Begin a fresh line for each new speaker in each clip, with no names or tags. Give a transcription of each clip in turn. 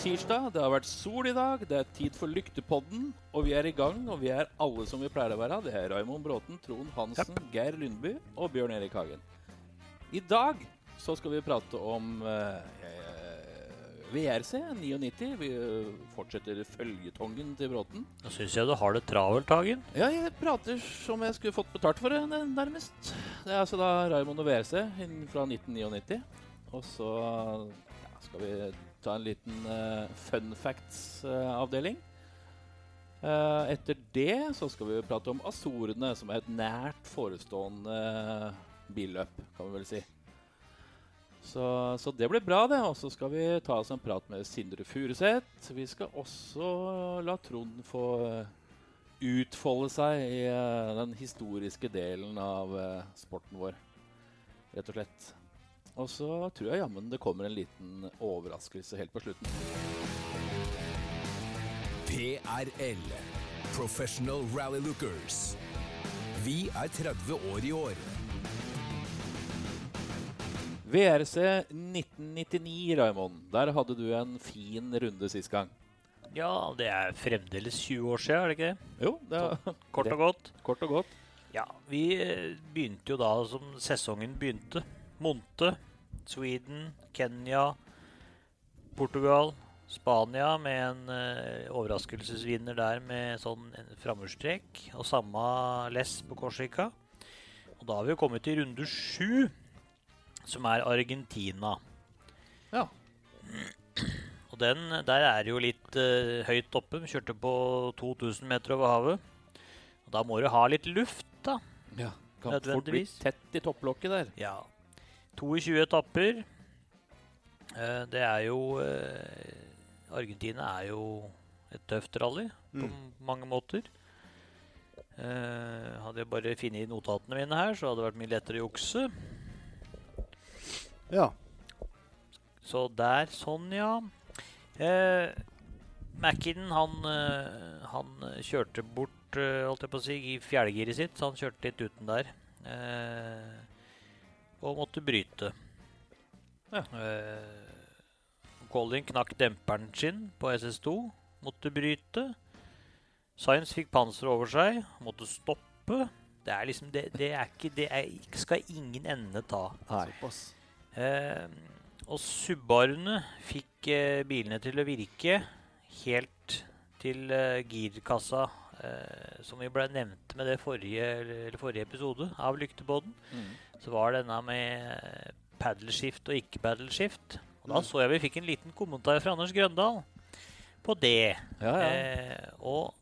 tirsdag, det har vært sol i dag, det er tid for Lyktepodden, og vi er i gang, og vi er alle som vi pleier å være. Det er Raimond Bråten, Trond Hansen, Geir Lundby og Bjørn Erik Hagen. I dag så skal vi prate om eh, VRC 99. Vi eh, fortsetter følgetongen til Bråten.
Nå syns jeg du har det travelt, Hagen.
Ja, jeg prater som jeg skulle fått betalt for det, nærmest. Det er altså da Raymond og VRC fra 1999. Og så ja, skal vi ta en liten uh, fun facts-avdeling. Eh, etter det så skal vi prate om Azorene, som er et nært forestående eh, billøp, kan vi vel si. Så, så det blir bra, det. Og så skal vi ta oss en prat med Sindre Furuseth. Vi skal også la Trond få eh, utfolde seg i eh, den historiske delen av eh, sporten vår, rett og slett. Og så tror jeg jammen det kommer en liten overraskelse helt på slutten.
PRL. Professional Rally Lookers. Vi er 30 år i år.
VRC 1999, Raymond. Der hadde du en fin runde sist gang.
Ja, det er fremdeles 20 år siden, er det ikke det?
Jo, det er
Kort og godt.
kort og godt.
Ja, vi eh, begynte jo da som sesongen begynte. Monte, Sweden, Kenya, Portugal, Spania med en uh, overraskelsesvinner der med sånn framhjulstrekk. Og samme less på Korsika. Og da har vi jo kommet til runde sju, som er Argentina.
Ja.
Og den, der er det jo litt uh, høyt oppe. Vi kjørte på 2000 meter over havet. Og da må du ha litt luft, da.
ja. Kan fort bli tett i topplokket der.
Ja. 22 etapper. Eh, det er jo eh, Argentina er jo et tøft rally på mange måter. Eh, hadde jeg bare funnet notatene mine her, så hadde det vært mye lettere å jukse.
Ja.
Så der, sånn, ja. Eh, Mackinnon, han, han kjørte bort, holdt jeg på å si, i fjerdegiret sitt, så han kjørte litt uten der. Eh, og måtte bryte.
Ja.
Eh, Colin knakk demperen sin på SS2, måtte bryte. Science fikk panser over seg, måtte stoppe. Det er liksom, det, det er ikke, det er, skal ingen ende ta.
Såpass.
Eh, og Subaruene fikk eh, bilene til å virke helt til eh, girkassa, eh, som vi ble nevnt med det forrige, eller forrige episode av Lyktebåten.
Mm.
Så var denne med paddleskift og ikke paddleskift. Og da så jeg vi fikk en liten kommentar fra Anders Grøndal på det.
Ja, ja.
Eh, og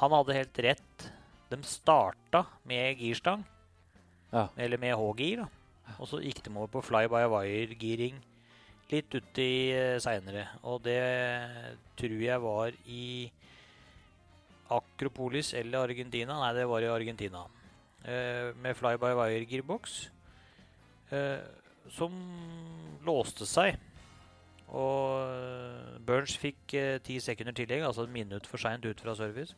han hadde helt rett. De starta med girstang,
Ja.
eller med H-gir. Og så gikk de over på fly-by-wire-giring litt uti uh, seinere. Og det tror jeg var i Akropolis eller Argentina. Nei, det var i Argentina. Eh, med fly-by-wire-girboks. eh, som låste seg. Og eh, Burns fikk ti sekunder tillegg, altså et minutt for seint ut fra service.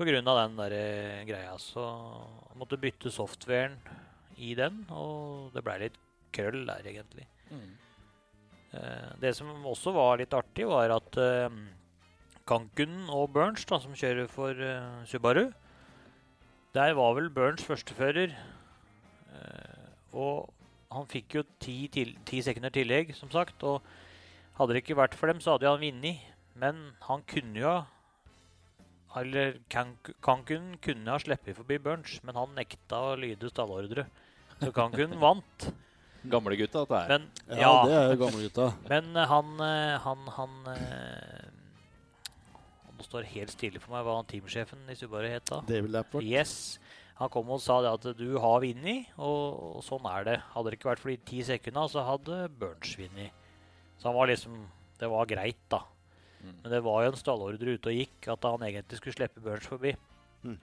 Av den der greia. Så han måtte bytte softwaren i den, og det blei litt krøll der, egentlig.
Mm.
Eh, det som også var litt artig, var at Kankun og Burns, da, som kjører for Subaru Der var vel Burns førstefører. Eh, og han fikk jo ti, til, ti sekunder tillegg, som sagt. Og hadde det ikke vært for dem, så hadde han vunnet. Men han kunne jo Eller Kankun kunne ha sluppet forbi Burns, men han nekta å lyde stallordre. Så Kankun vant.
Gamlegutta, dette her.
Men
Ja,
ja,
det er gamlegutta.
men eh, han eh, Han, han Nå står helt stille for meg hva han teamsjefen i Subaru het da.
David Lapport.
Yes. Han kom og sa det at du har vunnet, og, og sånn er det. Hadde det ikke vært for de ti sekundene, så hadde Burns vunnet. Så han var liksom Det var greit, da.
Mm.
Men det var jo en stallordre ute og gikk at han egentlig skulle slippe Burns forbi.
Mm.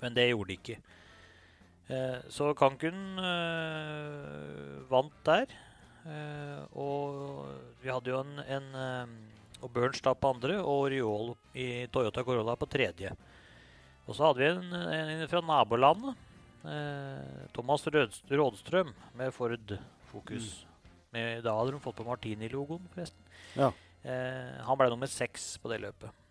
Men det gjorde de ikke. Eh, så Kankun eh, vant der. Eh, og vi hadde jo en, en eh, Og Burns da på andre, og Oriol i Toyota Corolla på tredje. Og så hadde vi en, en fra nabolandet. Eh, Thomas Rådstrøm med Ford Focus. Med, da hadde de fått på Martini-logoen, forresten.
Ja.
Eh, han ble nummer seks på det løpet.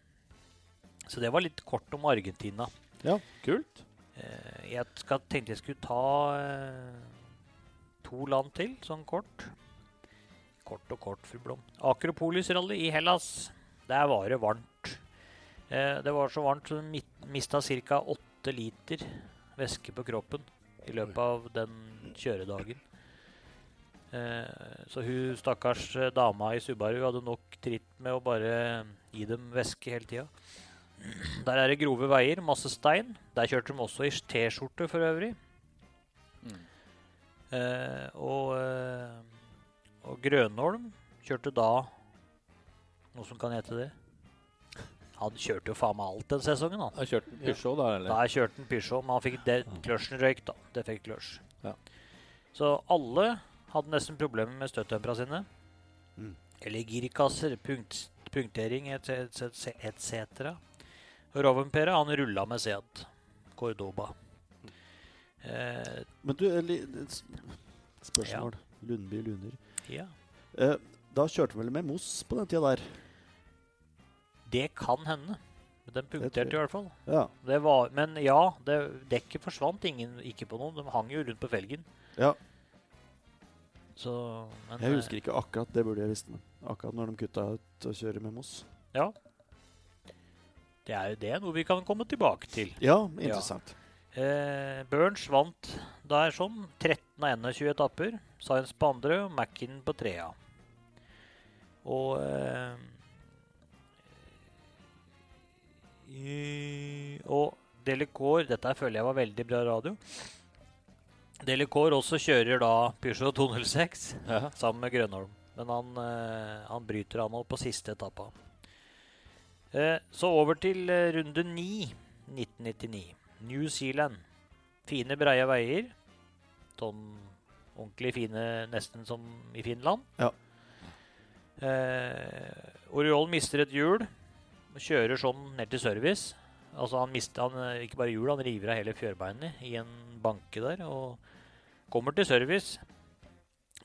Så det var litt kort om Argentina.
Ja, Kult.
Eh, jeg skal, tenkte jeg skulle ta eh, to land til, sånn kort. Kort og kort, fru Blom. Akropolis-rally i Hellas. Der var det varmt. Eh, det var så varmt så hun mista ca. åtte liter væske på kroppen i løpet av den kjøredagen. Eh, så hun stakkars eh, dama i Subaru hadde nok tritt med å bare gi dem væske hele tida. Der er det grove veier, masse stein. Der kjørte de også i T-skjorte for øvrig.
Mm.
Eh, og, eh, og Grønholm kjørte da noe som kan hete det. Han kjørte jo faen meg alt den sesongen. han.
Da kjørte en Peugeot, da? eller?
Da kjørte han Peugeot, men han fikk de kløsjen røyk, da. Defekt kløsj.
Ja.
Så alle hadde nesten problemer med støttdempera sine.
Mm.
Eller girkasser, punkt, punktering etc. etc. Rovenpere, han rulla med Seat. Cordoba. Eh,
Men du, et spørsmål. Lundby Lunder.
Ja.
Eh, da kjørte de vel med Moss på den tida der?
Det kan hende. Den punkterte i hvert fall.
Ja.
Det var, men ja, det, dekket forsvant ingen, ikke på noe. De hang jo rundt på felgen.
ja.
Så, men,
Jeg
eh,
husker ikke akkurat, det burde jeg visst. men Akkurat når de kutta ut å kjøre med Moss.
Ja. Det er, jo det noe vi kan komme tilbake til.
Ja, interessant.
Eh, Burns vant der sånn. 13 av 21 etapper. Science på andre og Mackin på trea. Og eh, i, Og Delicore Dette føler jeg var veldig bra radio. Delicore også kjører da Peugeot 206
Ja.
sammen med Grønholm. Men han, eh, han bryter han nå på siste etappa. Eh, så over til eh, runde 9, 1999. New Zealand. Fine, breie veier. Sånn ordentlig fine, nesten som i Finland.
Ja.
Eh, Oriol mister et hjul og kjører sånn ned til service. Altså han mister han, eh, ikke bare hjulet, han river av hele fjørbeinet i en banke der. Og kommer til service.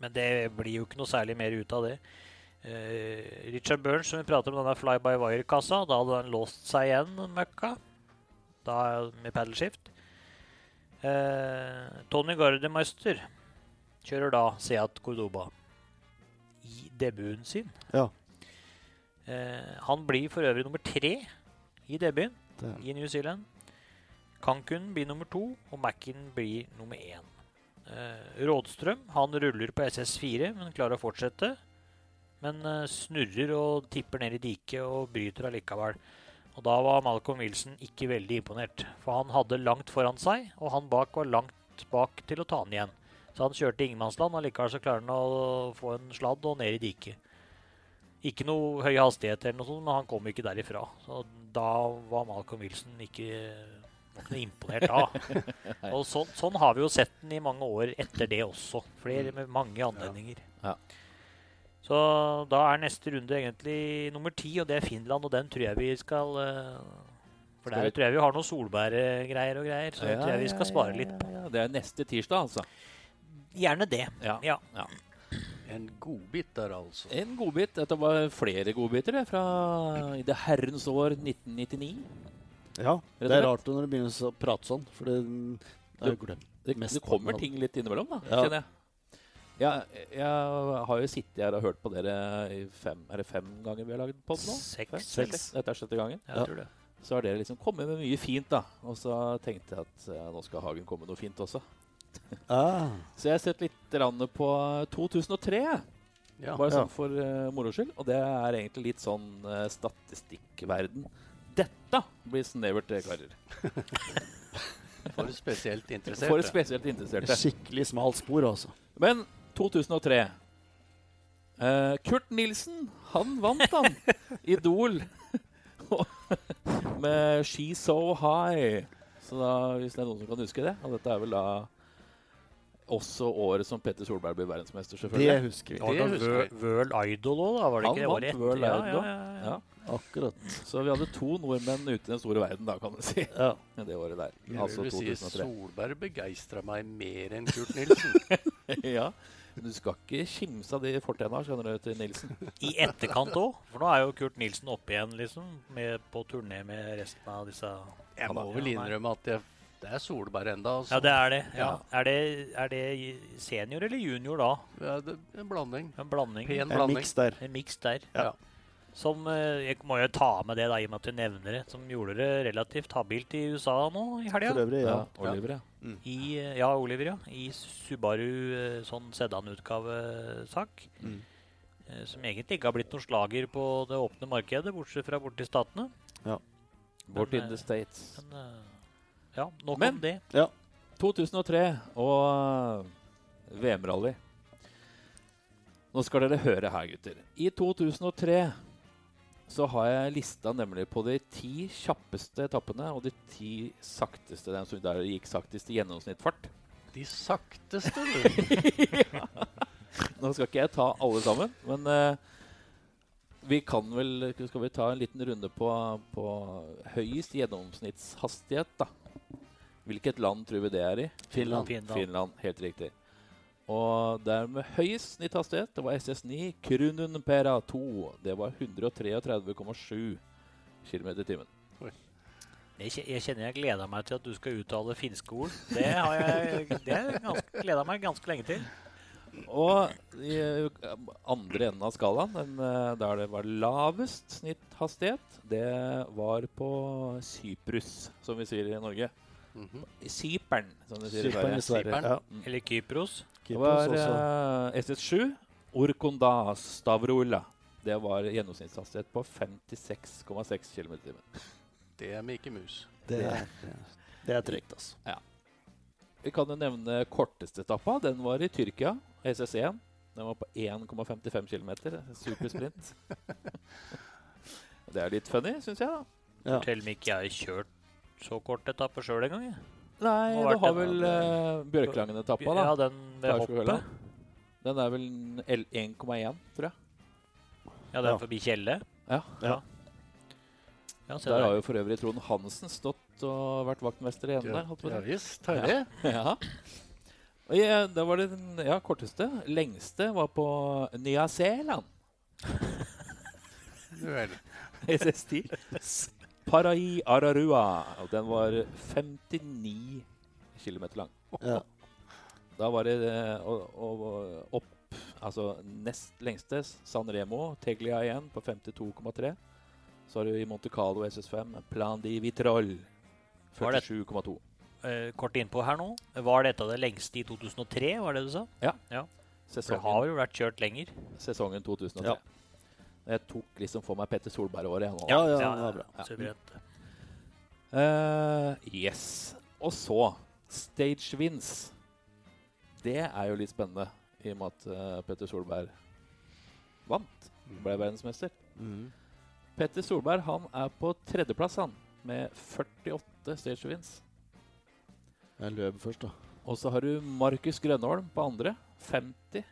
Men det blir jo ikke noe særlig mer ut av det. Eh, Richard Burns, som vi prater om denne fly-by-wire-kassa, da hadde han låst seg igjen, møkka. Da med paddleskift. Eh, Tony Gardemeister kjører da Seat Cordoba i debuten sin.
Ja.
Eh, han blir for øvrig nummer tre i debuten
Det.
i New Zealand. Cancun blir nummer to, og Macken blir nummer én. Eh, Rådstrøm han ruller på SS4, men klarer å fortsette. Men eh, snurrer og tipper ned i diket og bryter allikevel. Og da var Malcolm Wilson ikke veldig imponert, for han hadde langt foran seg, og han bak var langt bak til å ta han igjen. Så han kjørte ingenmannsland, og likevel så klarer han å få en sladd og ned i diket. Ikke noe høy hastighet eller noe sånt, men han kom ikke derifra. Så da var Malcolm Wilson ikke ikke imponert da. og sånn, sånn har vi jo sett den i mange år etter det også. Flere med mange anledninger.
Ja.
Så da er neste runde egentlig nummer ti, og det er Finland, og den tror jeg vi skal eh, For
Skal
der tror jeg vi har noen solbærgreier og greier, så ja, tror jeg vi skal spare litt på.
Ja, ja. Det er neste tirsdag, altså.
Gjerne det.
Ja.
Ja.
En godbit der, altså.
En godbit. Dette var flere godbiter det, fra i det herrens år 1999.
Ja, det er rart når du begynner å prate sånn, for det, det er jo glemt.
Det, det kommer ting litt innimellom, da,
Ja.
kjenner jeg. Ja, jeg har jo sittet her og hørt på dere i fem, er det fem ganger vi har lagd pod nå?
Seks.
Fem?
Seks.
Dette er sjette gangen.
Jeg tror det.
Så har dere liksom kommet med mye fint, da. Og så tenkte jeg at ja, nå skal Hagen komme med noe fint også.
Ah,
Så jeg har sett litt på 2003,
Ja.
bare
Ja.
sånn for uh, moro skyld. Og det er egentlig litt sånn uh, statistikkverden. Dette blir snevert, det, karer.
For spesielt interesserte.
For spesielt interesserte.
skikkelig smalt spor, altså.
Men 2003 Uh, Kurt Nilsen, han vant, han. Idol. Med She So High. Så da, hvis det er noen som kan huske det Og dette er vel da også året som Petter Solberg blir verdensmester,
Det
selvfølgelig.
husker vi.
Det
husker
vi. World Idol òg, da? Var det
Han
ikke det
vant
året etter?
World
Ja,
Idol,
ja, ja, ja.
Ja.
Akkurat.
Så vi hadde to nordmenn ute i den store verden, da, kan du si.
Ja.
Det året der.
Jeg
Altså
vil si Solberg begeistra meg mer enn Kurt Nilsen.
ja. Du skal ikke kimse av de fortennene, skjønner du, til Nilsen.
I etterkant òg, for nå er jo Kurt Nilsen oppe igjen, liksom. Med, på turné med resten av disse
Jeg må vel innrømme at jeg, det er Solberg enda. Altså.
Ja, det er det. Ja.
Ja.
Er, det er det senior eller junior da?
Ja, det er en blanding.
En blanding?
Pen
En
blanding.
miks der.
En miks der.
Ja.
Som eh, Jeg må jo ta med det, da, i og med at du nevner det. Som gjorde det relativt habilt i USA nå i helga.
For øvrig, ja.
Oliver, ja.
I, eh, ja, Oliver, ja. I Subaru eh, sånn sedan-utgavesak.
Mm.
Som egentlig ikke har blitt noen slager på det åpne markedet, bortsett fra borti statene.
Bort
Men,
in the States.
Men ja, nok
Men-
om det. Ja.
2003 og VM-rally. Nå skal dere høre her, gutter. I 2003 så har jeg lista nemlig på de ti kjappeste etappene og de ti sakteste, den som der gikk saktest i gjennomsnittfart.
De sakteste, du.
Nå skal ikke jeg ta alle sammen, men uh, vi kan vel Skal vi ta en liten runde på, på høyest gjennomsnittshastighet, da? Hvilket land tror vi det er i?
Finland.
Finland.
Finland, helt riktig. Og der med høyest snitthastighet, det var SS9 Krununpera 2. Det var 133,7 km i timen.
Jeg, jeg kjenner jeg gleder meg til at du skal uttale finske ord. Det har jeg det ganske, gleda meg ganske lenge til.
Og i andre enden av skalaen, der det var lavest snitthastighet, det var på Cyprus, som vi sier i Norge.
Mhm.
Cypern, som de sier
Cypern i
Sverige.
Sverige.
Cypern.
Ja.
Eller Kypros.
Det var
også.
eh, SS7 Orkonda Stavrola. Det var gjennomsnittshastighet på 56,6 km i timen.
Det er Mikke Mus.
Det er, det er tregt, altså.
Vi kan jo nevne korteste etappa. Den var i Tyrkia, SS1. Den var på 1,55 km. Supersprint. det er litt funny, syns jeg. da.
Ja.
Fortell meg ikke jeg har kjørt så kort etappe sjøl engang.
Nei, du har vel uh, Bjørklangen-etappa, da.
Ja, den ved hoppet.
Den er vel 1,1, tror jeg.
Ja, den
Ja.
forbi Kjelle.
Ja.
Ja. Ja,
Der
der.
har jo for øvrig Trond Hansen stått og vært vaktmester i enden
Ja,
der. holdt på
ja visst. Terje.
Ja. Og ja, da var det den ja, korteste. Lengste var på Nya-Zeeland.
Vel.
SS10. Parai Ararua. Og den var 59 km lang.
Ja.
Da var det eh, og, og opp Altså nest lengste San Remo, Teglia igjen, på 52,3. Så har du i Monte Carlo SS5 Plan di Vitrol. 47,2.
Eh, kort innpå her nå. Var dette det lengste i 2003, var det du sa? For det har jo vært kjørt lenger.
sesongen 2003.
Ja.
Jeg tok liksom for meg Petter Solberg-året. Ja.
Ja, ja, det var bra.
Ja.
Suverent.
Eh, yes. Og så Stage wins. Det er jo litt spennende, i og med at uh, Petter Solberg vant. Ble verdensmester.
Mm.
Petter Solberg han er på tredjeplass han, med 48 stage wins.
Jeg løp først, da.
Og så har du Markus Grønholm på andre, 50.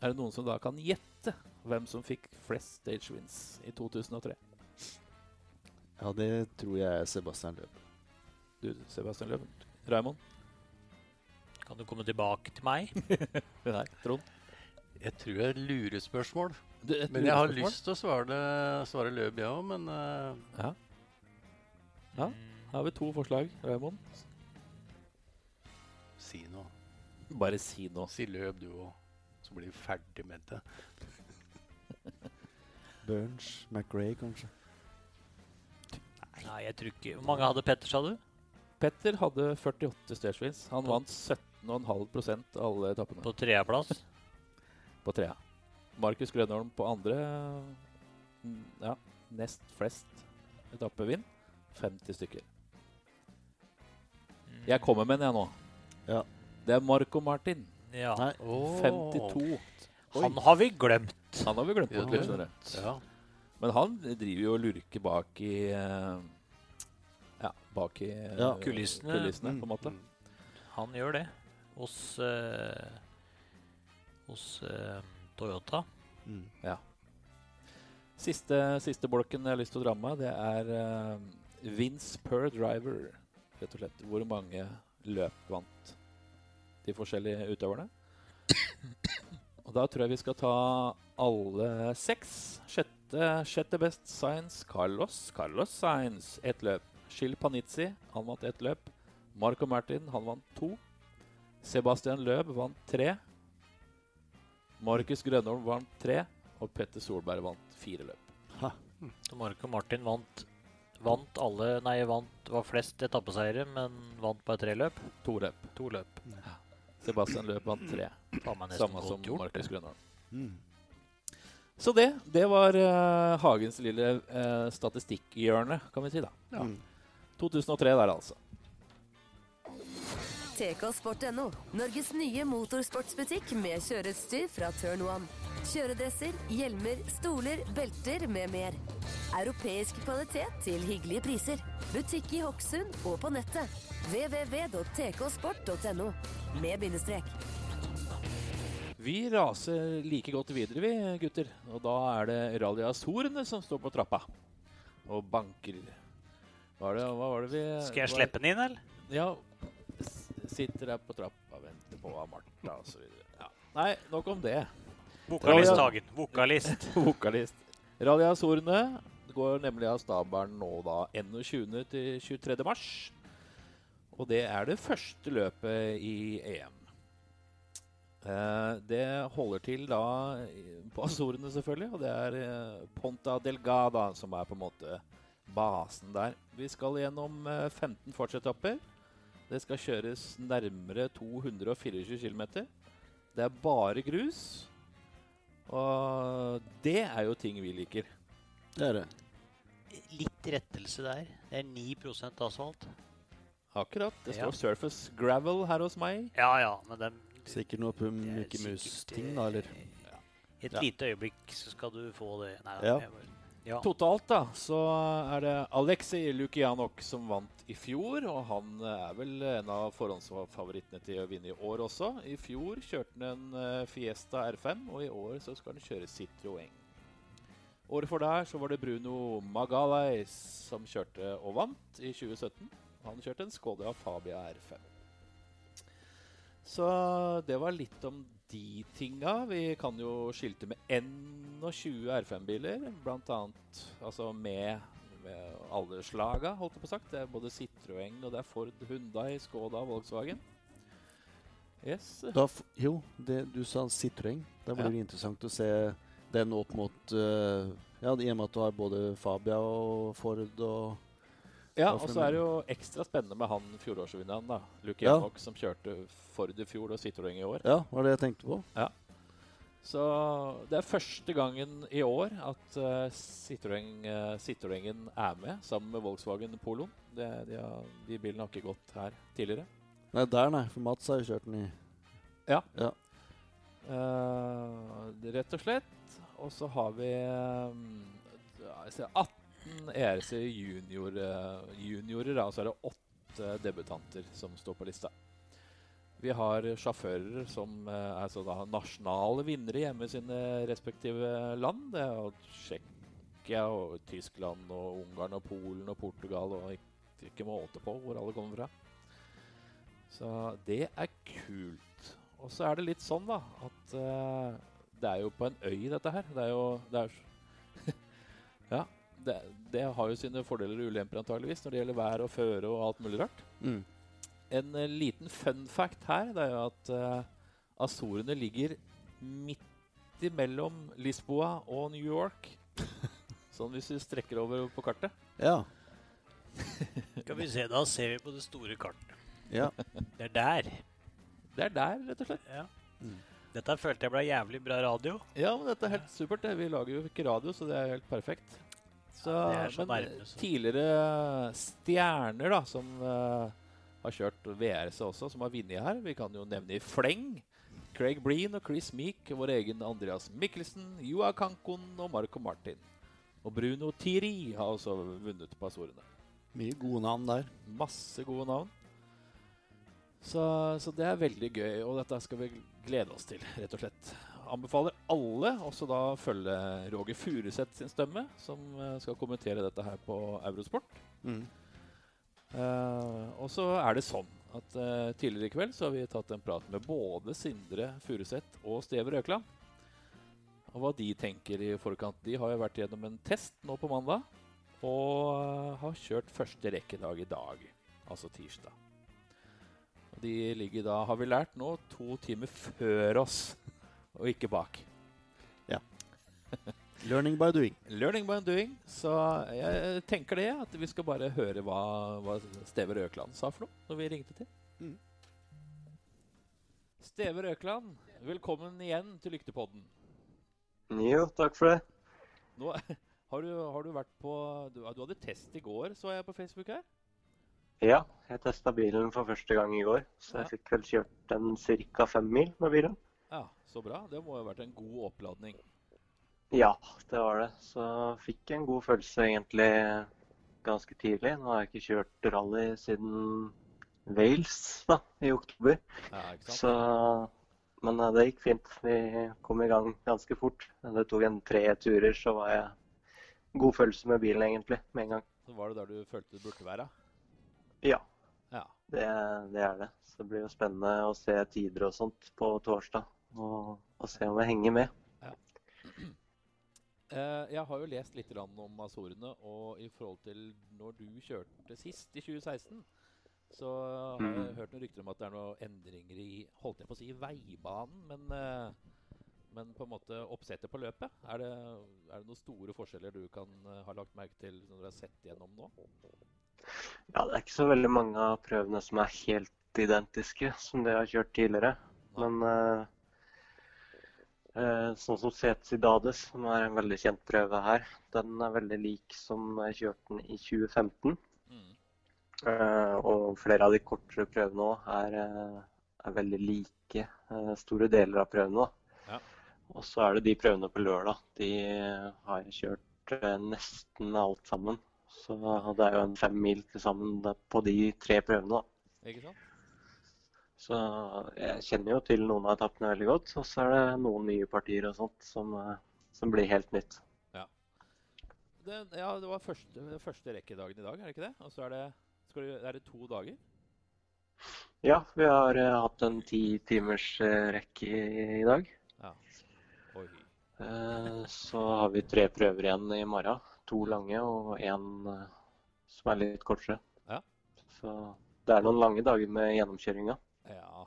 Er det noen som da kan gjette hvem som fikk flest stage wins i 2003?
Ja, det tror jeg er Sebastian Løb.
Du, Sebastian Løven. Raymond?
Kan du komme tilbake til meg?
Nei, Trond?
Jeg tror det er lurespørsmål.
Du, et
Men jeg har lyst til å svare, det, svare Løb, jeg òg, men uh...
Ja. Ja. Her har vi to forslag, Raymond.
si noe.
Bare si noe.
Si løp, du òg. Så blir vi ferdig med det.
Burns, McRae, kanskje.
Nei, jeg tror ikke Hvor mange hadde Petter, sa du?
Petter hadde 48 stage wins. Han vant 17,5% av alle etappene
På tredjeplass?
på trea. Markus Grønholm på andre. mm, Ja, nest flest etappevinn. 50 stykker.
Mm,
Jeg kommer med den, jeg nå.
Ja.
Det er Marco Martin.
Ja.
Nei.
52.
Han har vi glemt.
Han har vi glemt bort litt, skjønner.
Ja.
Men han driver jo og lurker bak i eh, Ja, bak i eh,
Ja.
Kulissene.
kulissene, på en måte.
Mm.
Han gjør det. Hos eh, Hos eh, Toyota.
Mm.
Siste, siste bolken jeg har lyst til å dra med, det er eh, Vince per driver, rett og slett. Hvor mange løp vant de forskjellige utøverne? Og da tror jeg vi skal ta alle seks. Sjette, sjette best Science Carlos. Carlos Science, ett løp. Shil Panizzi, han vant ett løp. Marco Martin, han vant to. Sebastian Løb vant tre. Markus Grønholm vant tre. Og Petter Solberg vant fire løp.
Så Marco Martin vant, vant alle Nei, vant, var flest etappeseiere, men vant bare tre løp.
To løp.
To løp.
Sebastian løp vant tre. Samme som. Markus Grønholm.
Mm.
Så det, det var uh, Hagens lille uh, statistikkhjørne, kan vi si. da.
Ja.
Mm.
2003 der, altså.
tksport.no, Norges nye motorsportsbutikk med kjøreutstyr fra Turn One. Kjøredresser, hjelmer, stoler, belter med mer. Europeisk kvalitet til hyggelige priser. Butikk i Hokksund og på nettet. www.tksport.no med bindestrek.
Vi raser like godt videre, vi gutter. Og da er det Rally Horene som står på trappa og banker. Hva, er det, hva var det vi
Skal jeg slippe den inn, eller?
Ja. Sitter der på trappa, venter på Martha osv. Ja. Nei, nok om det.
Vokalist. Hagen. Vokalist.
Vokalist. Rally Azorene går nemlig av stabelen nå da 21. til 23. mars. Og det er det første løpet i EM. Eh, det holder til da på Azorene, selvfølgelig. Og det er eh, Ponta Delgada som er på en måte basen der. Vi skal gjennom eh, 15 fartsetapper. Det skal kjøres nærmere 224 km. Det er bare grus. Og det er jo ting vi liker.
Det er det.
Litt rettelse der. Det er 9 asfalt.
Akkurat. Det
Ja.
står Surface Gravel her hos meg.
Ja ja, men det,
Sikkert noe på
sikkert,
Mouse-ting, da, eller?
I et
Ja.
lite øyeblikk så skal du få det. Nei,
Ja.
jeg bare- ja.
Totalt da, så er det Alexei Lukianok som vant i fjor. Og han er vel en av forhåndsfavorittene til å vinne i år også. I fjor kjørte han en eh, Fiesta R5, og i år så skal han kjøre Citroën. Året for der så var det Bruno Magalais som kjørte og vant i 2017. Han kjørte en Skoda Fabia R5. Så det var litt om de tinga. Vi kan jo skilte med 21 R5-biler, blant annet altså med, med alle slaga, holdt jeg på sagt. Det er både Citroën og det er Ford, Hyundai, Skoda, Volkswagen. Yes.
Da, jo, det, du sa Citroën. Da blir
Ja.
det interessant å se den opp mot uh, Ja, i og med at du har både Fabia og Ford og
Ja, og så er det jo ekstra spennende med han fjorårsvinneren, da. Luke
Ja.
Janok, som kjørte Ford i fjor og Citroën i år.
Ja, var det jeg tenkte på.
Så det er første gangen i år at uh, Citroën, uh, Citroën er med, sammen med Volkswagen Poloen. Det, de, har, de bilene har ikke gått her tidligere.
Nei, der, nei. For Mats har jo kjørt den i
Ja.
Ja.
Uh, rett og slett. Og så har vi um, ja, jeg ser 18 ERC junior, eh, juniorer, og så er det åtte debutanter som står på lista. Vi har sjåfører som eh, er så da nasjonale vinnere hjemme i sine respektive land. Det er Tsjekkia og Tyskland og Ungarn og Polen og Portugal og ikke, ikke måte på hvor alle kommer fra. Så det er kult. Og så er det litt sånn, da, at uh, det er jo på en øy, dette her. Det er jo det er, Ja. Det, det har jo sine fordeler og ulemper, antageligvis, når det gjelder vær og føre og alt mulig rart.
mm.
En uh, liten fun fact her, det er jo at uh, Azorene ligger midt imellom Lisboa og New York. sånn hvis vi strekker over på kartet.
Ja.
Skal vi se, da ser vi på det store kartet.
ja.
Det er der.
Det er der, rett og slett.
Ja.
Mm.
Dette følte jeg ble jævlig bra radio.
Ja, men dette er helt supert. det. Vi lager jo ikke radio, så det er helt perfekt. Så,
Ja, så
men
nærme, så.
tidligere stjerner da, som uh, har kjørt VRC også, som har vunnet her, vi kan jo nevne i fleng. Craig Breen og Chris Meek, vår egen Andreas Mikkelsen, Joa Kankon og Marco Martin. Og Bruno Tiri har også vunnet på Azorene.
Mye gode navn der.
Masse gode navn. Så, så det er veldig gøy, og dette skal vi glede oss til, rett og slett. Anbefaler alle også da følge Roger Furuseth sin stemme, som eh, skal kommentere dette her på Eurosport.
Mm.
Uh, og så er det sånn at uh, tidligere i kveld så har vi tatt en prat med både Sindre Furuseth og Steve Røkland. Og hva de tenker i forkant. De har jo vært gjennom en test nå på mandag. Og har kjørt første rekkedag i dag, altså tirsdag. Og de ligger da, har vi lært nå, to timer før oss, og ikke bak. Ja.
Learning by doing.
Learning by doing. Så jeg tenker det, at vi skal bare høre hva, hva Steve Røkland sa for noe når vi ringte til.
Mm.
Steve Røkland, velkommen igjen til Lyktepodden.
Jo, takk for det.
Nå, har, du, har du vært på du, du hadde test i går, så jeg på Facebook her?
Ja, jeg testa bilen for første gang i går, så
Ja.
jeg fikk vel kjørt den ca. fem mil med bilen.
Ja, så bra. Det må ha vært en god oppladning.
Ja, det var det. Så fikk en god følelse egentlig ganske tidlig. Nå har jeg ikke kjørt rally siden Wales da, i oktober.
Ja, ikke sant?
Så, men eh, det gikk fint. Vi kom i gang ganske fort. Det tok en tre turer, så var jeg god følelse med bilen egentlig med en gang.
Så var det der du følte du burde være?
Ja,
Ja.
Det, det er det. Så det blir jo spennende å se tider og sånt på torsdag. Og, og se om jeg henger med.
Ja. jeg har jo lest litt om Azorene, og i forhold til når du kjørte sist, i 2016, så har jeg
Mm.
hørt noen rykter om at det er noen endringer i holdt jeg på å si, veibanen, men, eh, men på en måte oppsettet på løpet. Er det, er det noen store forskjeller du kan eh, ha lagt merke til når du har sett gjennom nå?
Ja, det er ikke så veldig mange av prøvene som er helt identiske som det jeg har kjørt tidligere. Men eh, eh, sånn som Setsidades, som er en veldig kjent prøve her, den er veldig lik som jeg kjørte den i 2015.
Mm.
Eh, og flere av de kortere prøvene òg er, eh, er veldig like eh, store deler av prøvene.
Ja.
Og så er det de prøvene på lørdag. De har jeg kjørt eh, nesten alt sammen. Så det er jo en fem mil til sammen på de tre prøvene.
Ikke sant?
Så jeg kjenner jo til noen av etappene veldig godt. Og så er det noen nye partier og sånt som, eh, som blir helt nytt.
Det, ja, det var første, første rekkedagen i dag, er det ikke det? Og så er det, du, er det to dager?
Ja, vi har uh, hatt en ti timers uh, rekke i, i dag.
Oi.
Uh, Så har vi tre prøver igjen i morgen. To lange og én som er litt kortere.
Ja.
Så det er noen lange dager med gjennomkjøringa.
Ja.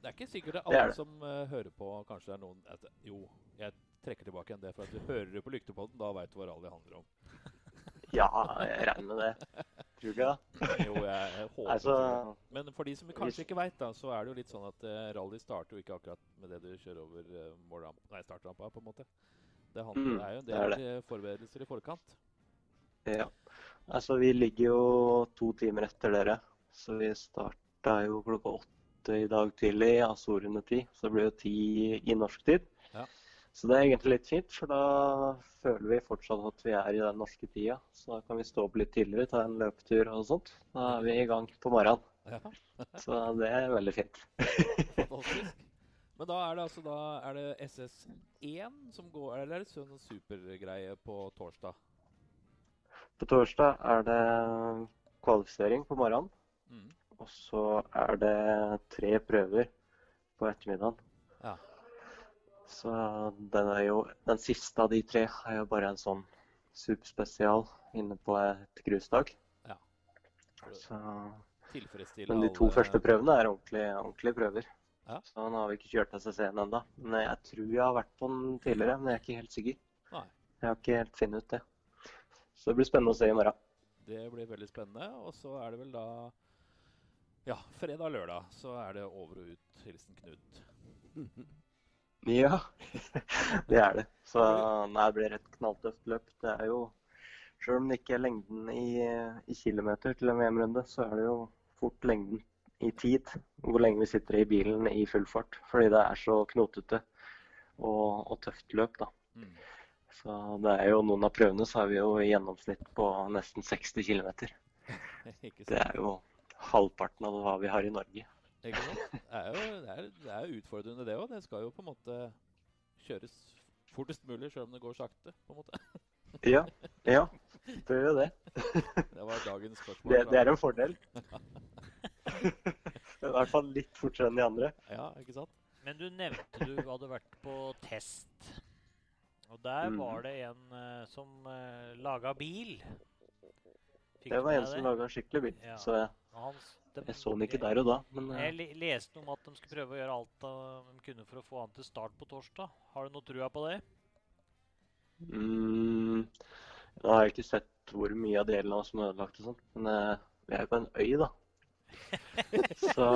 Det er ikke sikkert det er
Det er
alle
det.
som uh, hører på. Kanskje det er noen at, Jo, jeg trekker tilbake en del. For at du hører det på Lyktepodden, da veit du hva rally handler om.
Ja, jeg regner med det. Tror du ikke det?
Jo, jeg, jeg håper
Altså,
det. Men for de som kanskje ikke veit, så er det jo litt sånn at uh, rally starter jo ikke akkurat med det du kjører over uh, nei, startrampa, på en måte. Det, handler,
Mm,
det er jo en
det er
del forberedelser i forkant.
ja. Altså, vi ligger jo to timer etter dere. Så vi starta jo klokka åtte i dag tidlig, Azorene ti. Så det blir jo ti i norsk tid.
Ja.
Så det er egentlig litt fint, for da føler vi fortsatt at vi er i den norske tida. Så da kan vi stå opp litt tidligere, ta en løpetur og sånt. Da er vi i gang på morgenen.
Ja,
Så det er veldig fint.
Men da er det altså da er det SS1 som går, eller er det sånn supergreie på torsdag?
På torsdag er det kvalifisering på morgenen.
Mm.
Og så er det tre prøver på ettermiddagen.
Ja.
Så den er jo Den siste av de tre er jo bare en sånn superspesial inne på et grusdag.
Ja.
Så, men de to
alle-
første prøvene er ordentlige, ordentlige prøver.
Ja.
Så nå har vi ikke kjørt SSC-en ennå. Men jeg tror jeg har vært på den tidligere, men jeg er ikke helt sikker.
Nei.
Jeg har ikke helt funnet ut det. Så det blir spennende å se i morgen.
Det blir veldig spennende. Og så er det vel da Ja, fredag-lørdag så er det over og ut. Hilsen Knut.
Ja, det er det. Så nei, det blir et knalltøft løp. Det er jo Sjøl om det ikke er lengden i, i kilometer til en VM-runde, så er det jo fort lengden i tid. Hvor lenge vi sitter i bilen i full fart. Fordi det er så knotete og, og tøft løp, da.
Mm.
Så det er jo noen av prøvene så er vi jo i gjennomsnitt på nesten 60 km. Det er jo halvparten av hva vi har i Norge.
Ikke sant? Det er jo det er, det er utfordrende, det òg. Det skal jo på en måte kjøres fortest mulig, sjøl om det går sakte. på en måte.
Ja, ja. Det gjør jo det.
Det var dagens spørsmål.
Det, det er en fordel. I hvert fall litt fortere enn de andre.
Ja, ikke sant?
Men du nevnte du hadde vært på test. Og der
mm.
var det en uh, som uh, laga bil. Fikk
Det var en som laga skikkelig bil.
Ja.
Så jeg,
Og han s- de-
jeg så den ikke der og da. Men
Jeg
eh,
leste om at de skulle prøve å gjøre alt de kunne for å få han til start på torsdag. Har du noe trua på det?
mm, jeg har ikke sett hvor mye av delene av som er ødelagt og sånt, men eh, vi er jo på en øy, da. Så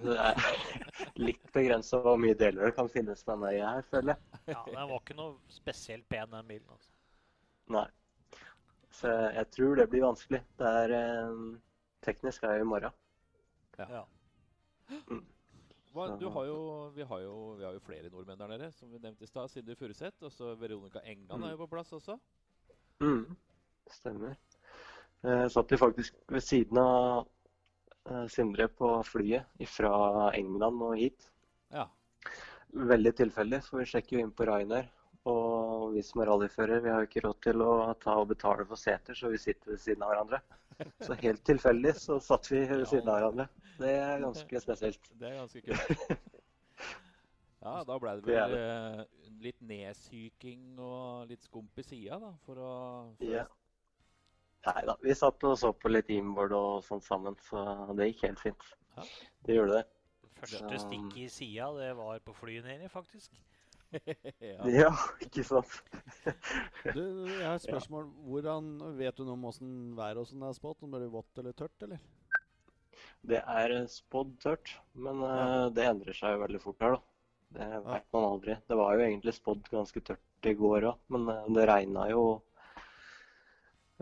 det er litt begrensa hvor mye deler det kan finnes på denne øya her, føler jeg.
Ja, Den var ikke noe spesielt pen, den bilen. altså.
Nei. Så jeg tror det blir vanskelig. Det er eh, Teknisk er jo i morgen.
Ja.
Hva, du har jo, vi, har jo, vi har jo flere nordmenn der nede, som vi nevnte i stad. Sindre Furuseth. Og så Veronica Engan
Mm.
er jo på plass også.
Mm, stemmer. Jeg satt jo faktisk ved siden av eh, Sindre på flyet fra England og hit.
Ja.
Veldig tilfeldig, for vi sjekker jo inn på Ryanair. Og vi som er rallyfører, vi har jo ikke råd til å ta og betale for seter, så vi sitter ved siden av hverandre. Så helt tilfeldig så satt vi ved siden av hverandre. Det er ganske spesielt.
Det er ganske kult. Ja, da ble det
Det det.
vel eh, litt nedsyking og litt skump i sida, da, for å for
Ja. Nei da, vi satt og så på litt inboard og sånn sammen, så det gikk helt fint.
Ja.
Det gjorde det.
Første stikk i sida, det var på flyet nedi, faktisk.
ja.
Ja, ikke sant?
Du, jeg har et spørsmål. Hvordan Vet du noe om åssen været og sånn er spådd? Om det blir vått eller tørt, eller?
Det er eh, spådd tørt, men uh, det endrer seg jo veldig fort her, da. Det vet man aldri. Det var jo egentlig spådd ganske tørt i går òg, men uh, det regna jo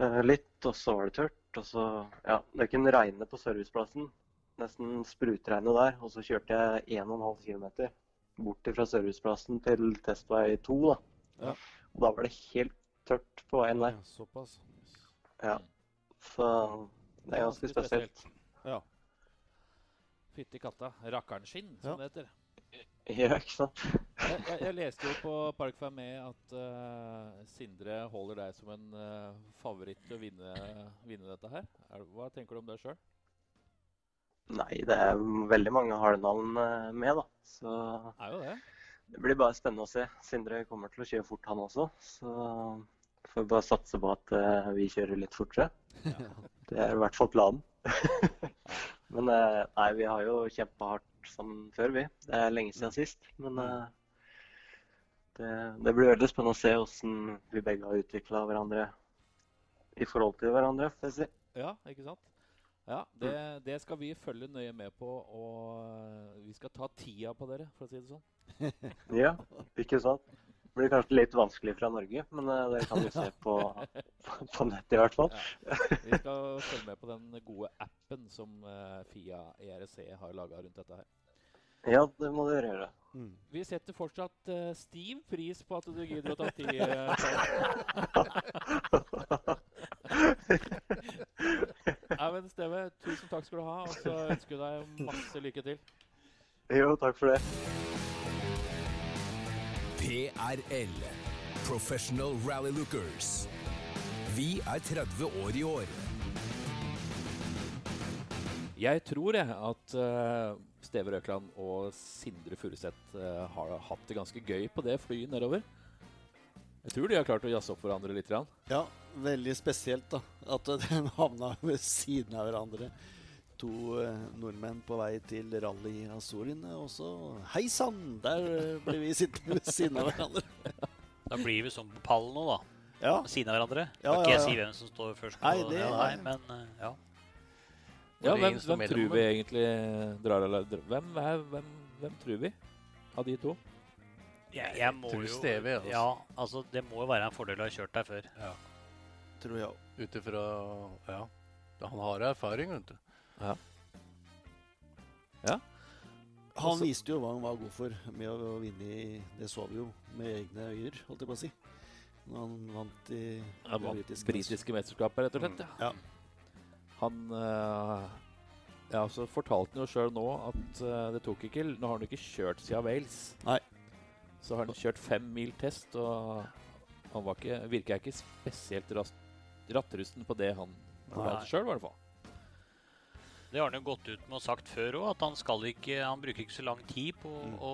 uh, litt, og så var det tørt. Og så Ja, det kunne regne på serviceplassen. Nesten sprutregne der. Og så kjørte jeg 1,5 km bort fra serviceplassen til testvei 2, da.
Ja.
Og da var det helt tørt på veien der.
Ja, såpass.
Ja. Så det er ganske spesielt.
Ja.
Fytti katta. rakkeren skinn, som det heter.
Ja, ikke sant?
Jeg, jeg, jeg leste jo på Park Fermé at uh, Sindre holder deg som en uh, favoritt til å vinne, vinne dette her. Er, hva tenker du om det sjøl?
Nei, det er veldig mange harde navn eh, med, da. Så
det.
det blir bare spennende å se. Sindre kommer til å kjøre fort, han også. Så får bare satse på at eh, vi kjører litt fortere. Det er i hvert fall planen. Men eh, nei, vi har jo kjempa hardt sammen før, vi. Det er lenge siden sist. Men eh, det, det blir veldig spennende å se hvordan vi begge har utvikla hverandre i forhold til hverandre, får jeg si.
Ja, ikke sant? Ja, det, det skal vi følge nøye med på, og eh, vi skal ta tida på dere, for å si det sånn.
Ja, ikke sant? Det blir kanskje litt vanskelig fra Norge, men dere det kan vi se på, på nettet i hvert fall.
Vi skal følge med på den gode appen som eh, Fia ERC har laga rundt dette her.
Ja, det må dere gjøre.
Mm.
Vi setter fortsatt uh, stiv pris på at du gidder å ta tid. eh, Nei, men Steve, tusen takk skal du ha, og så ønsker vi deg masse lykke til.
Jo, takk for det.
PRL. Professional Rally Lookers. Vi er 30 år i år.
Jeg tror jeg at uh, Steve Røkland og Sindre Furuseth uh, har hatt det ganske gøy på det flyet nedover. Jeg tror de har klart å jazze opp hverandre litt. Grann.
Ja, veldig spesielt da At den havna ved siden av hverandre. To eh, nordmenn på vei til rally i Azorene. Og så Hei sann! Der eh, ble vi sittende ved siden av hverandre.
Da blir vi sånn på pallen nå, da.
Ja,
Ved siden av hverandre.
Ja,
Kan ikke
ja,
jeg
ja.
si hvem som står først på
Nei, det-
ja, nei, men eh, ja.
Ja, hvem,
ingen
hvem tror vi egentlig drar eller dr- hvem, er, hvem, hvem tror vi av de to?
Jeg, jeg må
tror
jo
Stevie, altså.
Ja, altså det må jo være en fordel å ha kjørt der før.
Tror jeg òg.
Ut ifra Ja. Han har erfaring, vet du.
Han
Også-
viste jo hva han var god for med å vinne i Det så vi jo med egne øyer, holdt jeg på å si. Når han vant i
vant
britiske
britiske mesterskapet, rett og slett.
Ja.
Han eh, Ja, så fortalte han jo sjøl nå at eh, det tok ikke Nå har han ikke kjørt siden Wales.
Nei.
Så har han kjørt fem mil test, og han var ikke, virka ikke spesielt rast, rattrusten på det han fortalte sjøl, i hvert fall.
Det har han jo gått ut med og sagt før òg, at han, skal ikke, han bruker ikke så lang tid på
Mm.
å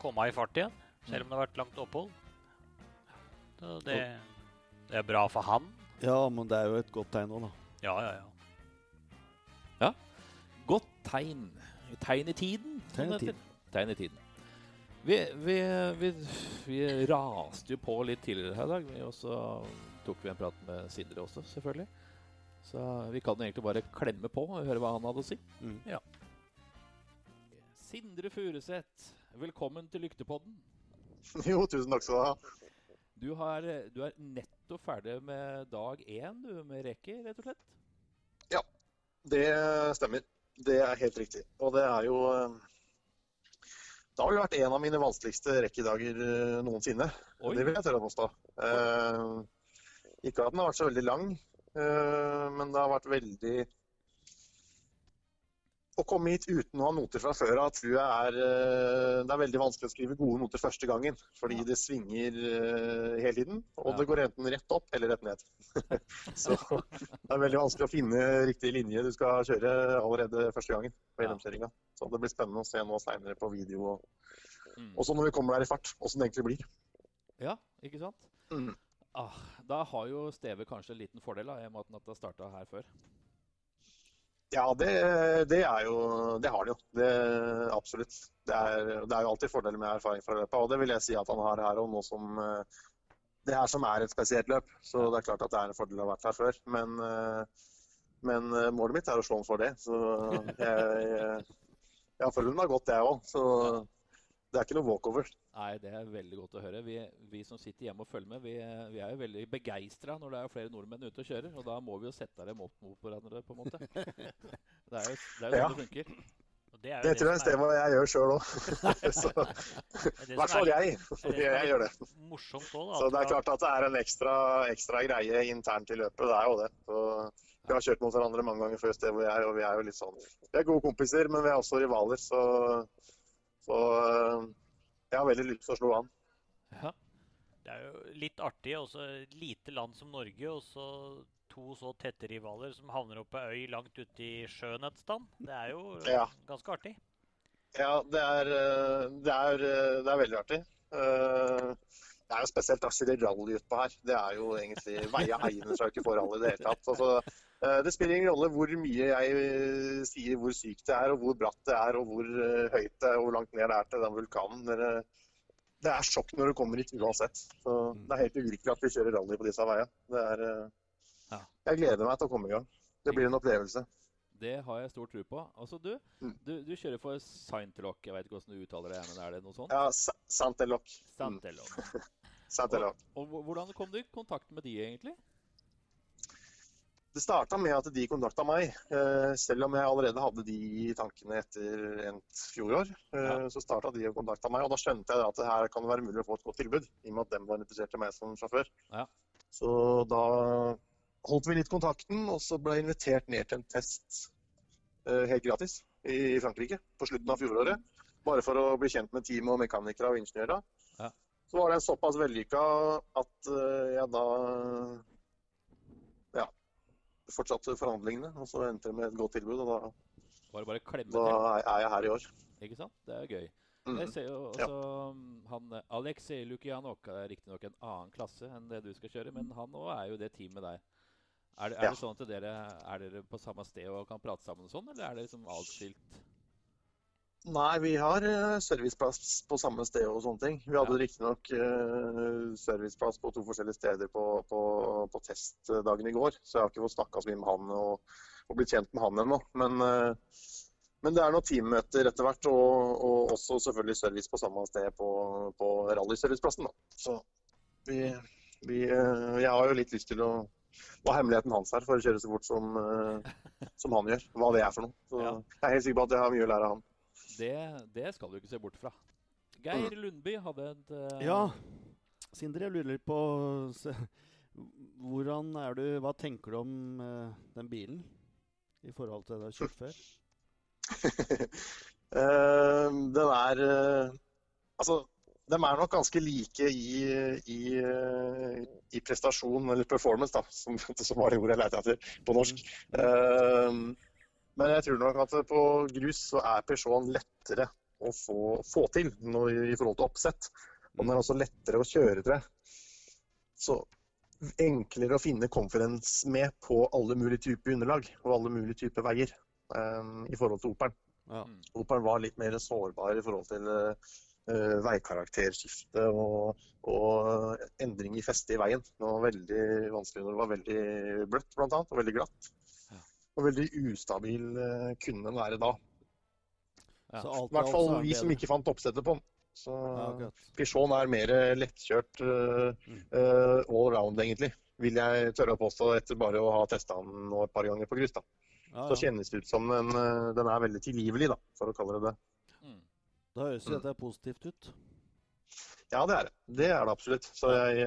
komme i fart igjen. Selv om det har vært langt opphold. Så det, det er bra for han.
Ja, men det er jo et godt tegn òg, da.
Ja, ja, ja. Ja.
Godt tegn. Tegn i tiden.
Tegn i tiden.
Tegn i tiden. Vi, vi, vi, vi raste jo på litt tidligere her i dag. Vi også tok vi en prat med Sindre også, selvfølgelig. Så vi kan egentlig bare klemme på og høre hva han hadde å si.
Mm.
Ja. Sindre Furuseth, velkommen til Lyktepodden.
Jo, tusen takk skal du ha.
Du, har, du er nettopp ferdig med dag én du, med reker, rett og slett?
Ja, Det stemmer. Det er helt riktig. Og det er jo eh, Det har jo vært en av mine vanskeligste rekkedager eh, noensinne.
Oi.
Det vil jeg tørre å påstå. Eh, ikke at den har vært så veldig lang, eh, men det har vært veldig Å komme hit uten å ha noter fra før av tror jeg er eh, Det er veldig vanskelig å skrive gode noter første gangen, fordi det svinger eh, hele tiden. Og
Ja.
det går enten rett opp eller rett ned. så det er veldig vanskelig å finne riktig linje du skal kjøre allerede første gangen på
Ja.
Så det blir spennende å se nå seinere på video, og
Mm.
så når vi kommer der i fart, åssen det egentlig blir.
Ja, ikke sant?
Mm.
Ah, da har jo Steve kanskje en liten fordel, da, i med at han har starta her før.
Ja, det, det er jo Det har han jo. Det, absolutt. Det er, det er jo alltid fordeler med erfaring fra løpet, og det vil jeg si at han har her òg, nå som eh, det her som er et spesielt løp. Så det er klart at det er en fordel å ha vært her før. Men, eh, men eh, målet mitt er å slå han for det. Så jeg, jeg, jeg har gått, jeg òg. Det er ikke noe walkover.
Nei, det er veldig godt å høre. Vi, vi som sitter hjemme og følger med, vi, vi er jo veldig begeistra når det er flere nordmenn ute og kjører. Og da må vi jo sette dem opp mot hverandre, på en måte. Det er jo, det er jo
Ja.
sånn det funker.
Og det er jo
Det tror jeg
er
Steve og jeg gjør sjøl òg.
er-
I hvert fall jeg. Jeg gjør det.
Morsomt også, da.
Så det er klart at det er en ekstra, ekstra greie internt i løpet. Det er jo det. Så vi har kjørt mot hverandre mange ganger før, Steve og jeg, og vi er jo litt sånn Vi er gode kompiser, men vi er også rivaler, så, så øh, jeg har veldig lyst til å slå an.
Ja.
Det er jo litt artig. Også et lite land som Norge, og så to så tette rivaler som havner opp på ei øy langt ute i sjøen et sted. Det er jo
Ja.
ganske artig.
Ja, det er, øh, det er, øh, det er veldig artig. Eh, Det er jo spesielt å kjøre rally utpå her. Det er jo egentlig veie seg jo ikke for rally i det hele tatt. Altså, eh, det spiller ingen rolle hvor mye jeg eh, sier hvor sykt det er, og hvor bratt det er, og hvor eh, høyt det er, og hvor langt ned det er til den vulkanen. Det er sjokk når du kommer hit uansett. Så det er helt uvirkelig at vi kjører rally på disse veiene. Er, eh, Jeg gleder meg til å komme i gang. Det blir en opplevelse.
Det har jeg stor tro på. Altså, du,
Mm.
du, du kjører for Saintelock. Jeg vet ikke hvordan du uttaler det, men er det noe sånt?
Ja, Sa- Santelok. Mm. Santelok.
Og, og hvordan kom du i kontakt med de, egentlig?
Det starta med at de kontakta meg, eh, selv om jeg allerede hadde de tankene etter endt fjorår. eh. Så starta de og kontakta meg, og da skjønte jeg at det her kan være mulig å få et godt tilbud. I og med at dem var interessert i meg som sjåfør.
Ja.
Så da holdt vi litt kontakten, og så ble jeg invitert ned til en test eh, helt gratis i Frankrike på slutten av fjoråret. Bare for å bli kjent med teamet og mekanikere og ingeniører.
Ja.
Så var den såpass vellykka at jeg da fortsatte forhandlingene, og så endte det med et godt tilbud. Og da,
bare bare
da er jeg her i år.
Ikke sant? Det er gøy.
Mm.
Jeg ser jo også ja. han eh, Aleksej Lukianok er riktignok en annen klasse enn det du skal kjøre, men han òg er jo det teamet der. Er er
Ja.
det sånn at dere er dere på samme sted og kan prate sammen og sånn, eller er det liksom atskilt?
Nei, vi har eh, serviceplass på samme sted og sånne ting. Vi hadde
Ja.
riktignok uh, serviceplass på to forskjellige steder på, på, på testdagen i går, så jeg har ikke fått snakka så mye med han og, og blitt kjent med han ennå. Men, eh, men det er noen teammøter etter hvert, og, og også selvfølgelig service på samme sted på, på rallyserviceplassen. da. Så vi, vi eh, Jeg har jo litt lyst til å hva hemmeligheten hans her for å kjøre så fort som, eh, som han gjør? Hva det er for noe. Så Jeg er helt sikker på at jeg har mye å lære av han.
Det, det skal du ikke se bort fra. Geir Lundby hadde et uh,
Ja, Sindre, jeg lurer litt på se, hvordan er du, Hva tenker du om uh, den bilen i forhold til det du har kjørt før?
uh, den er Altså, de er nok ganske like i, i, i prestasjon, eller performance, da, som, som var det ordet jeg lette etter på norsk. Eh, Men jeg tror nok at på grus så er Peugeot lettere å få, få til når, i forhold til oppsett. Og den er også lettere å kjøre, tror jeg. Så enklere å finne confidence med på alle mulige typer underlag og alle mulige typer veier um, i forhold til Operen.
Ja.
Operen var litt mer sårbar i forhold til uh, veikarakterskifte og, og endring i feste i veien. Det var veldig vanskelig når det var veldig bløtt, blant annet, og veldig glatt. Og veldig ustabil eh, kunne den være da.
Ja.
Så alt
I hvert fall vi som ikke fant oppsettet på den. Så
Ja,
Pichon er mer lettkjørt uh,
Mm.
all round, egentlig. Vil jeg tørre å påstå etter bare å ha testa den et par ganger på grus. da.
Ja,
Så kjennes det ut som den, den er veldig tilgivelig, da, for å kalle det det.
Mm.
Da høres jo dette positivt ut.
Ja, det er det. Det er det absolutt. Så jeg,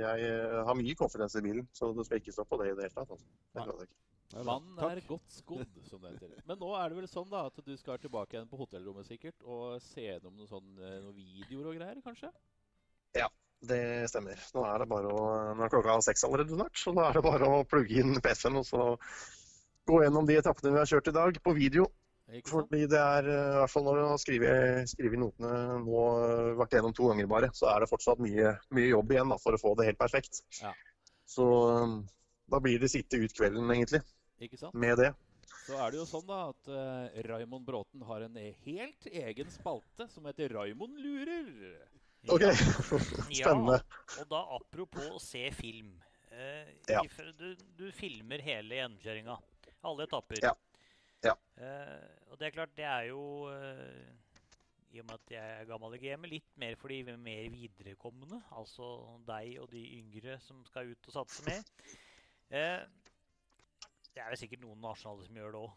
jeg har mye confidence i bilen, så det skal ikke stå på det i det hele tatt. Altså. Det
er.
Mannen
Takk.
er godt skodd, som det heter. Men nå er det vel sånn da at du skal tilbake igjen på hotellrommet sikkert og se gjennom noen, sånn, eh, noen videoer og greier, kanskje?
Ja, Det stemmer. Nå er det bare å, nå er klokka seks allerede snart, så da er det bare å plugge inn PC-en og så gå gjennom de etappene vi har kjørt i dag på video. Fordi det er, eh, i hvert fall når du har skrevet, skrevet notene nå, eh, vært gjennom to ganger bare, så er det fortsatt mye, mye jobb igjen da, for å få det helt perfekt.
Ja.
Så da blir det sitte ut kvelden egentlig
Ikke sant?
med det.
Så er det jo sånn da at uh, Raymond Bråten har en helt egen spalte som heter Raymond lurer.
OK,
Ja,
spennende.
og da apropos å se film. Uh,
Ja.
du, du filmer hele gjennomkjøringa. Alle etapper.
Ja. Ja.
Uh, og det er klart, det er jo I og med at jeg er gammel i gamet, litt mer for de mer viderekommende. Altså deg og de yngre som skal ut og satse mer. Eh, det er vel sikkert noen nasjonale som gjør det òg,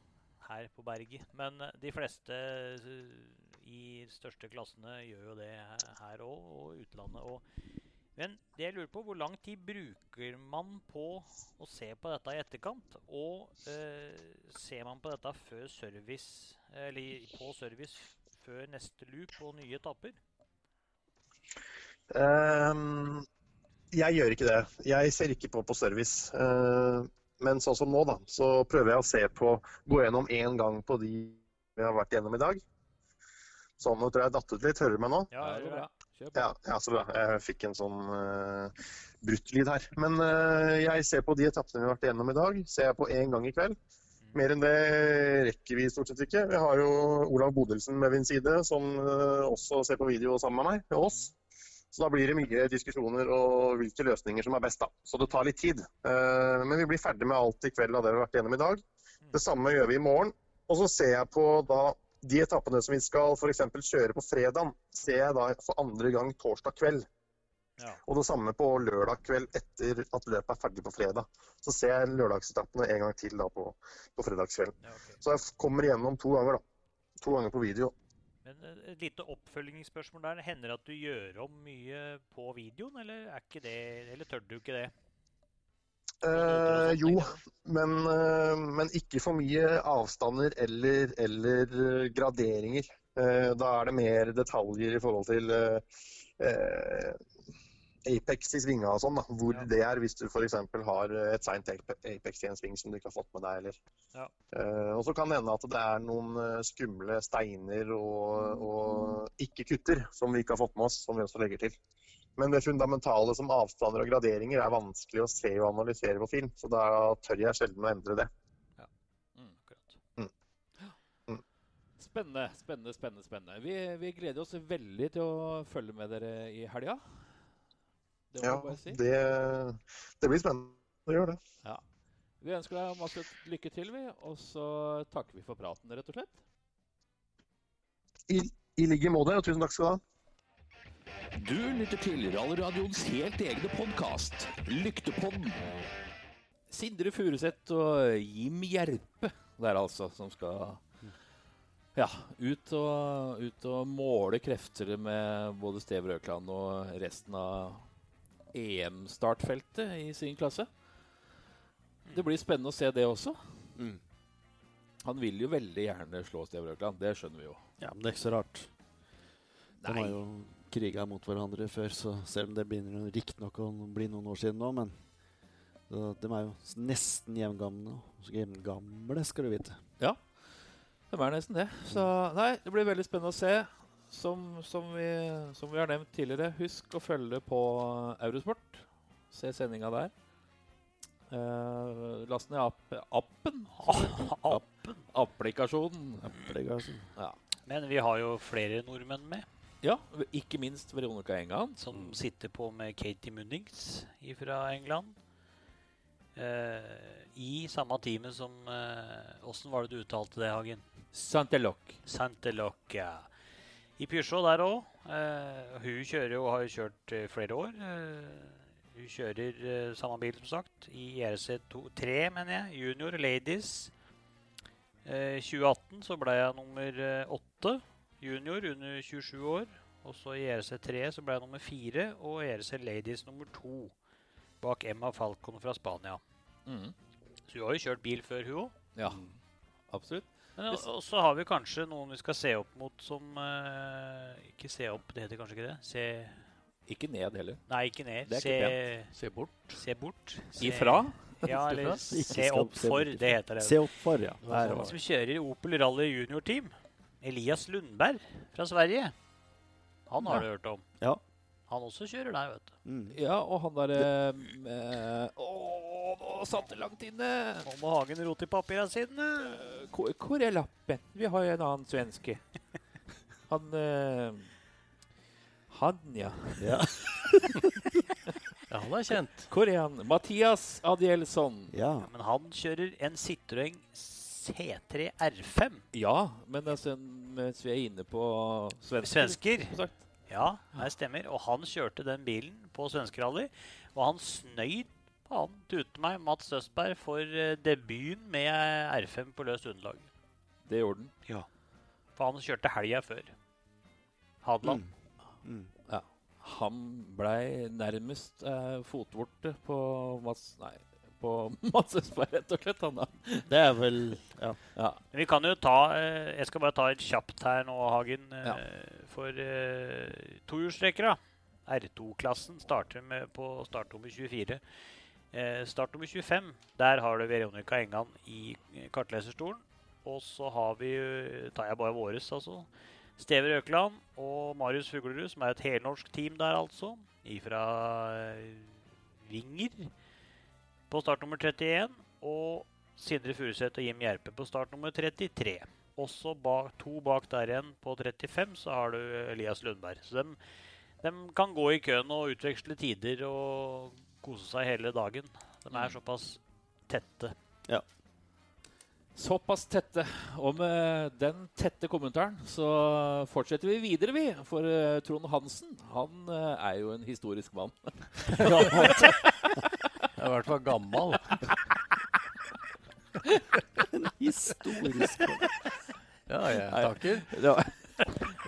her på berget. Men eh, de fleste eh, i største klassene gjør jo det her òg, og utlandet. òg. men det jeg lurer på, hvor lang tid bruker man på å se på dette i etterkant? Og eh, ser man på dette før service, eller på service før neste loop og nye etapper?
Um, jeg gjør ikke det. Jeg ser ikke på på service. Eh, men sånn som nå, da, så prøver jeg å se på Gå gjennom én gang på de vi har vært gjennom i dag. Sånn, nå tror jeg jeg datt ut litt. Hører du meg nå?
Ja, det går bra.
Ja, ja, så bra. Jeg fikk en sånn uh, brutt lyd her. Men uh, jeg ser på de etappene vi har vært igjennom i dag, ser jeg på én gang i kveld. Mer enn det rekker vi stort sett ikke. Vi har jo Olav Bodelsen med min side, som uh, også ser på video sammen med meg, med oss. Så da blir det mye diskusjoner og hvilke løsninger som er best, da. Så det tar litt tid. Eh, men vi blir ferdig med alt i kveld av det vi har vært igjennom i dag. Det samme gjør vi i morgen. Og så ser jeg på da de etappene som vi skal f.eks. kjøre på fredag, ser jeg da for andre gang torsdag kveld.
Ja.
Og det samme på lørdag kveld etter at løpet er ferdig på fredag. Så ser jeg lørdagsetappene en gang til da på, på fredagskvelden.
Ja, okay.
Så jeg kommer igjennom to ganger, da. To ganger på video.
Men eh, et lite oppfølgingsspørsmål der. Hender det at du gjør om mye på videoen, eller, er det, eller tør du ikke det?
Eh, jo, men, eh, men ikke for mye avstander eller, eller eh, graderinger. Da er det mer detaljer i forhold til Apex i svinga og sånn. da, Hvor
Ja.
det er hvis du f.eks. har et seint Apex i en sving som du ikke har fått med deg. eller
Ja.
Uh, og så kan det hende at det er noen eh, skumle steiner og, og ikke-kutter som vi ikke har fått med oss, som vi også legger til. Men det fundamentale som avstander og graderinger er vanskelig å se og analysere på film, så da tør jeg sjelden å endre det.
Mm.
Akkurat.
Mm.
Spennende, spennende, spennende. spennende. Vi, vi gleder oss veldig til å følge med dere i helga. Det må
Ja,
bare si.
det, det blir spennende å gjøre det.
Ja. Vi ønsker deg masse lykke til, vi. Og så takker vi for praten, rett og slett.
I, i like måte, og tusen takk skal du ha.
Du lytter til Rallradioens helt egne podkast, Lyktepodden.
Sindre Furuseth og Jim Gjerpe der altså, som skal ja, ut og, ut og måle krefter med både Steve Røkland og resten av EM-startfeltet i sin klasse. Det blir spennende å se det også.
Mm.
Han vil jo veldig gjerne slå Steve Røkland, det skjønner vi jo.
Ja, men det er ikke så rart. De
Nei.
har jo kriga mot hverandre før, så selv om det begynner riktignok å bli noen år siden nå, men Så de er jo nesten jevngamle. Så Jevngamle, skal du vite.
Ja, Det er nesten det. Så nei, det blir veldig spennende å se. Som, som, vi, som vi har nevnt tidligere, husk å følge på Eurosport. Se sendinga der. Uh, last ned app, appen.
Appen.
Applikasjonen.
Applikasjon.
Ja.
Men vi har jo flere nordmenn med,
ja, ikke minst Veronica Engan.
som sitter på med Katie Munnings fra England. Uh, I samme teamet som Åssen var det du uttalte det, Hagen?
Santelok.
Santelocca. I Peugeot der òg. hun kjører jo, har kjørt eh, flere år. Eh, hun kjører eh, samme bil, som sagt, i RC3, mener jeg. Junior Ladies. I 2018 så ble jeg nummer eh, åtte. Junior under 27 år. Og så i RC3 så ble jeg nummer fire, og i RC Ladies nummer to. Bak Emma Falcon fra Spania.
Mm.
Så hun har jo kjørt bil før, hun òg.
Ja, absolutt.
Men og- og så har vi kanskje noen vi skal se opp mot som uh, Ikke se opp, det heter kanskje ikke det? Se
Ikke ned heller.
Nei, ikke ned.
Det er
se,
ikke
Se bort.
se bort. Se,
Ifra.
Ja, eller se opp for, det heter det.
Se opp for, ja. Der
Som kjører Opel Rally Junior Team. Elias Lundberg fra Sverige. Han har
Ja.
du hørt om.
Ja.
Han også kjører der, vet du.
Mm.
Ja, og han derre Å, nå satt det langt inne!
Nå må Hagen rote i papirene sine.
Eh, Hvor, hvor er lappen? Vi har jo en annen svenske. Han eh, Han, ja.
Ja.
Ja, han er kjent.
Hvor er han? Mathias Adielsson.
ja.
Ja, men han kjører en Citroën C3 R5.
Ja, men altså, mens vi er inne på svensker
Svensker. Ja, det stemmer. Og han kjørte den bilen på svenskerally. Og han snøy på han tute meg, Mats Østberg, for eh, debuten med R5 på løst underlag.
Det gjorde Ja.
For han kjørte helga før. Hadeland.
Mm. Mm.
Han blei nærmest eh, fotvorte på Mats Nei, på Mats Østberg, rett og slett. Han da.
Det er vel Ja.
Ja.
Men vi kan jo ta eh, Jeg skal bare ta et kjapt her nå, Hagen. eh,
Ja.
For eh, tohjulstrekkere. R2-klassen starter med på startnummer 24. Eh, startnummer 25, der har du Veronica Engan i kartleserstolen. Og så har vi, eh, tar jeg bare våres, altså, Stever Økeland og Marius Fuglerud, som er et helnorsk team der, altså. Ifra eh, Vinger på start nummer 31. Og Sindre Furuseth og Jim Gjerpe på start nummer 33. Også bak, to bak der igjen på 35 så har du Elias Lundberg. Så de, kan gå i køen og utveksle tider og kose seg hele dagen. De er såpass tette. Ja.
Såpass tette. Og med den tette kommentaren så fortsetter vi videre, vi. For eh, Trond Hansen, han eh, er jo en historisk mann.
Jeg er i hvert fall gammel.
Historisk. mann.
Ja, jeg takker.
Var,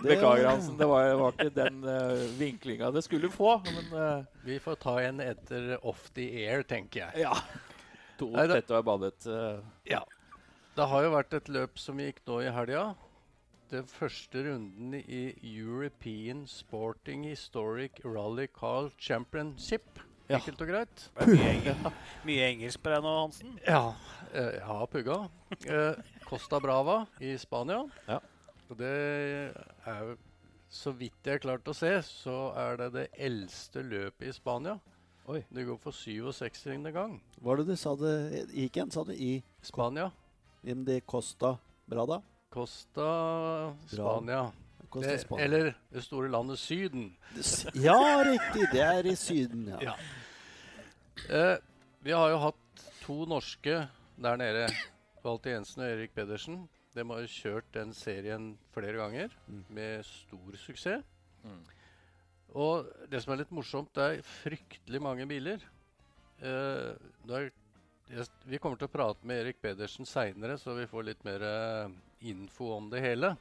beklager, Hansen. Det var, var ikke den uh, vinklinga det skulle få. Men uh,
Vi får ta en etter off the air, tenker jeg.
ja. To
Nei, da-
tette og badet. Uh.
Ja. Det har jo vært et løp som gikk nå i helga. Den første runden i European Sporting Historic Rally Car Championship.
Ja.
Enkelt og greit.
Mye, engel. mye engelsk på deg nå, Hansen.
Ja, Jeg har pugga. Eh, Costa Brava i Spania.
Ja.
Og det er jo Så vidt jeg har klart å se, så er det det eldste løpet i Spania.
Oi.
Det går for 67. gang.
Hva Var det du sa det gikk igjen, sa du? I
Spania.
MD Costa Brada?
Costa Spania.
Costa
Det, eller det store landet Syden.
Ja, riktig. Det er i Syden, ja.
Ja. Eh, vi har jo hatt to norske der nede. Walter Jensen og Erik Pedersen. De har jo kjørt den serien flere ganger
Mm.
med stor suksess.
Mm.
Og det som er litt morsomt, det er fryktelig mange biler. Uh, det er, jeg, vi kommer til å prate med Erik Pedersen seinere, så vi får litt mer uh, info om det hele.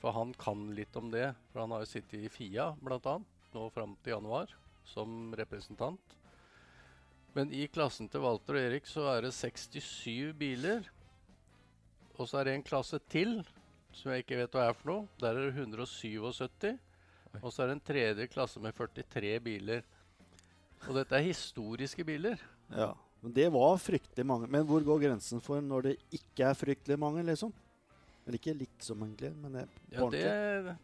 For han kan litt om det. For han har jo sittet i FIA bl.a. nå fram til januar som representant. Men i klassen til Walter og Erik så er det 67 biler. Og så er det en klasse til som jeg ikke vet hva er for noe. Der er det 177. Og så er det en tredje klasse med 43 biler. Og dette er historiske biler.
ja. Men det var fryktelig mange. Men hvor går grensen for når det ikke er fryktelig mange, liksom? Eller ikke liksom, egentlig, men det, på
Ja, det,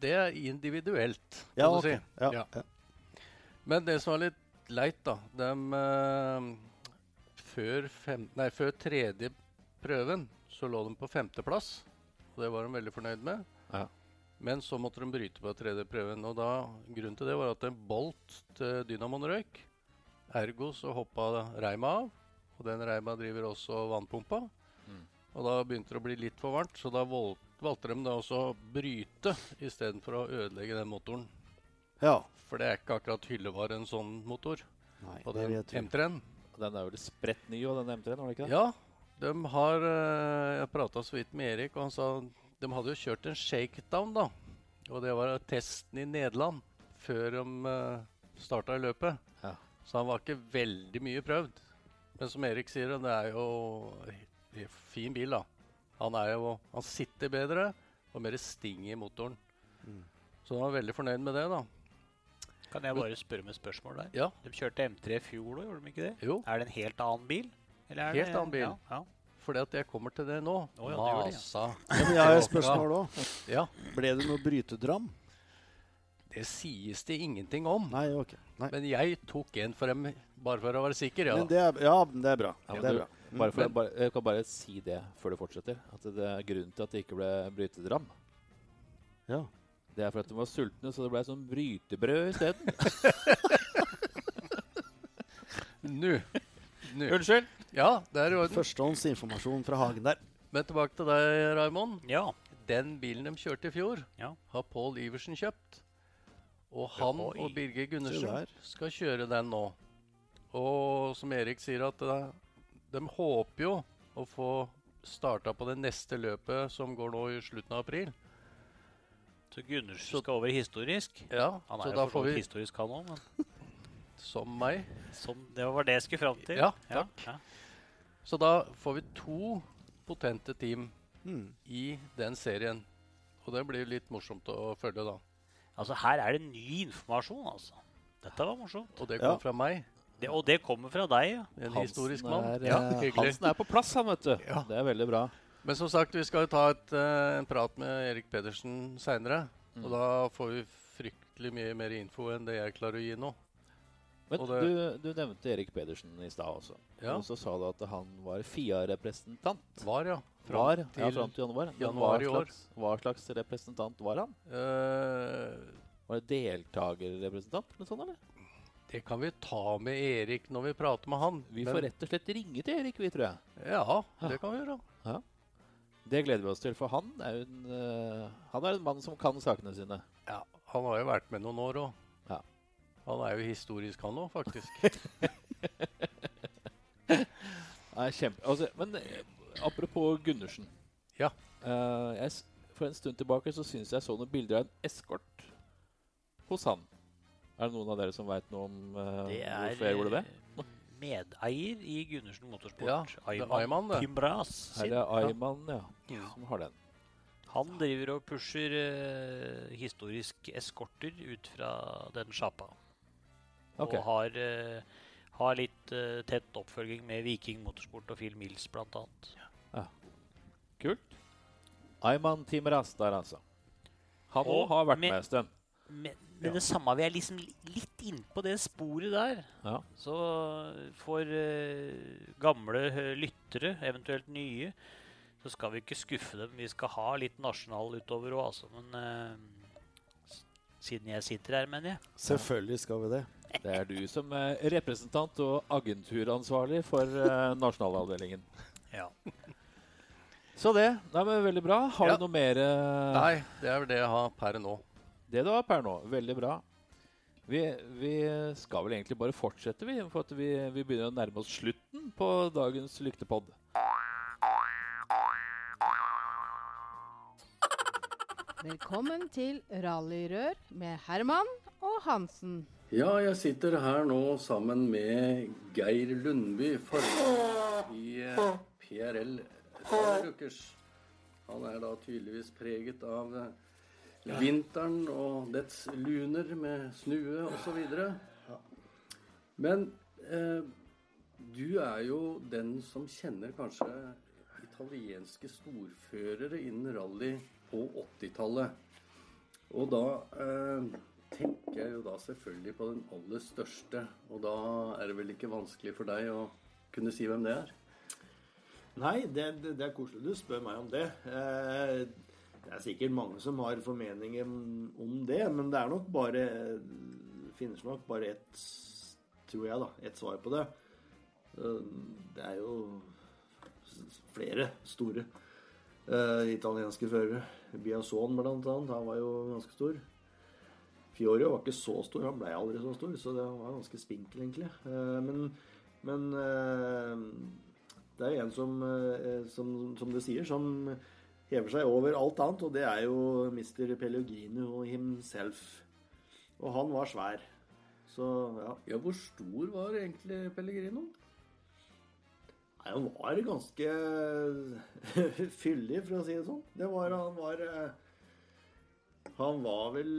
det er individuelt, kan
Ja,
du
ok.
si.
Ja,
Ja.
ja.
Men det som var litt leit, da dem, uh, før, fem, nei, før tredje prøven så lå de på femteplass. Og det var de veldig fornøyd med.
Ja.
Men så måtte de bryte på tredje prøven. Og da, grunnen til det var at en bolt til dynamoen røyk. Ergo så hoppa reima av. Og den reima driver også vannpumpa.
Mm.
Og da begynte det å bli litt for varmt, så da valgte de da også å bryte istedenfor å ødelegge den motoren.
ja.
For det er ikke akkurat hyllevare en sånn motor.
Nei, på
den. M3-en.
Den er vel spredt ny, og den M3-en, var det ikke det?
Ja, de har eh, Jeg prata så vidt med Erik, og han sa de hadde jo kjørt en shakedown, da. Og det var testen i Nederland før de uh, starta løpet.
Ja.
Så han var ikke veldig mye prøvd. Men som Erik sier, det er jo en fin bil, da. Han er jo Han sitter bedre og mer sting i motoren.
Mm.
Så han var veldig fornøyd med det, da.
Kan jeg bare spørre med spørsmål der?
Ja.
De kjørte M3 i fjor òg, gjorde de ikke det?
Jo,
Er det en helt annen bil? Eller er
Helt
det,
annen bil.
Ja, ja.
fordi at jeg kommer til det nå.
Oh, ja, Masa. gjør det, ja.
Ja, men jeg har et spørsmål òg.
Ja.
Ble det noe brytedram?
Det sies det ingenting om.
Nei, ok. Nei.
Men jeg tok en for dem bare for å være sikker. Ja.
Men det er, ja, det er bra.
Ja,
det er bra. Mm.
Bare for, bare, jeg kan bare si det før du fortsetter. At det er grunnen til at det ikke ble brytedram.
Ja.
Det er for at de var sultne, så det ble sånn brytebrød isteden.
Nå. Nå.
Unnskyld!
Ja, det er i orden.
Førstehåndsinformasjon fra hagen der.
Men tilbake til deg, Raymond.
ja.
Den bilen de kjørte i fjor,
Ja.
har Pål Iversen kjøpt. Og han
Oi.
og Birger
Se
Gundersen skal kjøre den nå. Og som Erik sier, at det, de håper jo å få starta på det neste løpet som går nå i slutten av april.
Så Gundersen skal over historisk.
Ja,
Han
så
er
da
jo da
får vi,
historisk, han òg, men
som meg,
Som, det var det jeg skulle fram til.
Ja,
Ja,
takk.
ja.
Så da får vi to potente team
Mm.
i den serien. Og det blir litt morsomt å følge, da.
Altså, her er det ny informasjon, altså. Dette var morsomt.
Og det
Ja.
fra meg,
Det, og det kommer fra deg, ja.
en historisk mann.
er,
Ja,
eh. Hansen er på plass, han, vet du.
Ja.
Det er veldig bra.
Men som sagt, vi skal jo ta et, uh, en prat med Erik Pedersen seinere.
Mm.
Og da får vi fryktelig mye mer info enn det jeg klarer å gi nå.
Men
det-
du, du nevnte Erik Pedersen i stad også.
Ja.
Og så sa du at han var FIA-representant.
Var, ja. Fram
Var, ja, fram til januar.
Januar
hva slags, hva slags representant var han?
Uh,
Var det deltakerrepresentant? eller sånt, eller?
det kan vi ta med Erik når vi prater med han.
Vi får rett og slett ringe til Erik, vi, tror jeg.
Ja, det kan vi gjøre. Ja.
Det gleder vi oss til, for han er jo en, uh, han er en mann som kan sakene sine.
Ja, Han har jo vært med noen år òg.
Ja.
Han er jo historisk, han òg, faktisk.
Nei, kjempe... Altså, men eh, apropos Gundersen.
Ja.
Uh, jeg, for en stund tilbake så syns jeg så noen bilder av en eskort hos han. Er det noen av dere som veit noe om uh,
er
hvorfor jeg gjorde det?
medeier i Gundersen Motorsport.
Ja, Ayman, det.
Timbras.
Her er Ayman, ja,
Ja.
som har den.
Han driver og pusher uh, historisk eskorter ut fra den sjappa.
Ok.
Og har, uh, har litt uh, tett oppfølging med Viking Motorsport og Phil Mills blant annet.
Kult. Ayman Timras der, altså. Han òg har vært
med-
med en stund.
Men, men det samme, vi er liksom li- litt innpå det sporet der.
Ja.
Så for uh, gamle eh, lyttere, eventuelt nye, så skal vi ikke skuffe dem. Vi skal ha litt nasjonal utover òg, altså. Men eh, siden jeg sitter her, mener jeg.
Selvfølgelig skal vi det.
Det er du som er representant og agenturansvarlig for uh, nasjonalavdelingen.
Ja.
Så det. Nei, men Veldig bra. Har
Ja.
du noe mer? eh,
Nei, det er vel det jeg har per nå.
Det du har per nå. Veldig bra. Vi, vi skal vel egentlig bare fortsette, vi. For at vi, vi begynner å nærme oss slutten på dagens lyktepod.
Velkommen til Rallyrør med Herman og Hansen.
Ja, jeg sitter her nå sammen med Geir Lundby, formann i PRL PRL Rallyrukers. Han er da tydeligvis preget av eh, vinteren og dets luner med snue osv. Men eh, Du er jo den som kjenner kanskje italienske storførere innen rally på 80-tallet. Og da eh, tenker jeg jo da selvfølgelig på den aller største. Og da er det vel ikke vanskelig for deg å kunne si hvem det er?
Nei, det, det, det er koselig du spør meg om det. Eh, det er sikkert mange som har formeninger om det, men det er nok bare finnes nok bare ett, tror jeg, da, ett svar på det. Eh, Det er jo flere store eh, italienske førere. Biazon, blant annet, han var jo ganske stor. Fiorio var ikke så stor, han ble aldri så stor, så det var ganske spinkel, egentlig. Eh, men, men eh, det er en som, eh, som, som du sier, som hever seg over alt annet, og det er jo Mr. Pellegrino himself. Og han var svær. Så ja.
Ja, hvor stor var egentlig Pellegrino?
Nei, han var ganske fyldig, for å si det sånn. Det var Han var Han var vel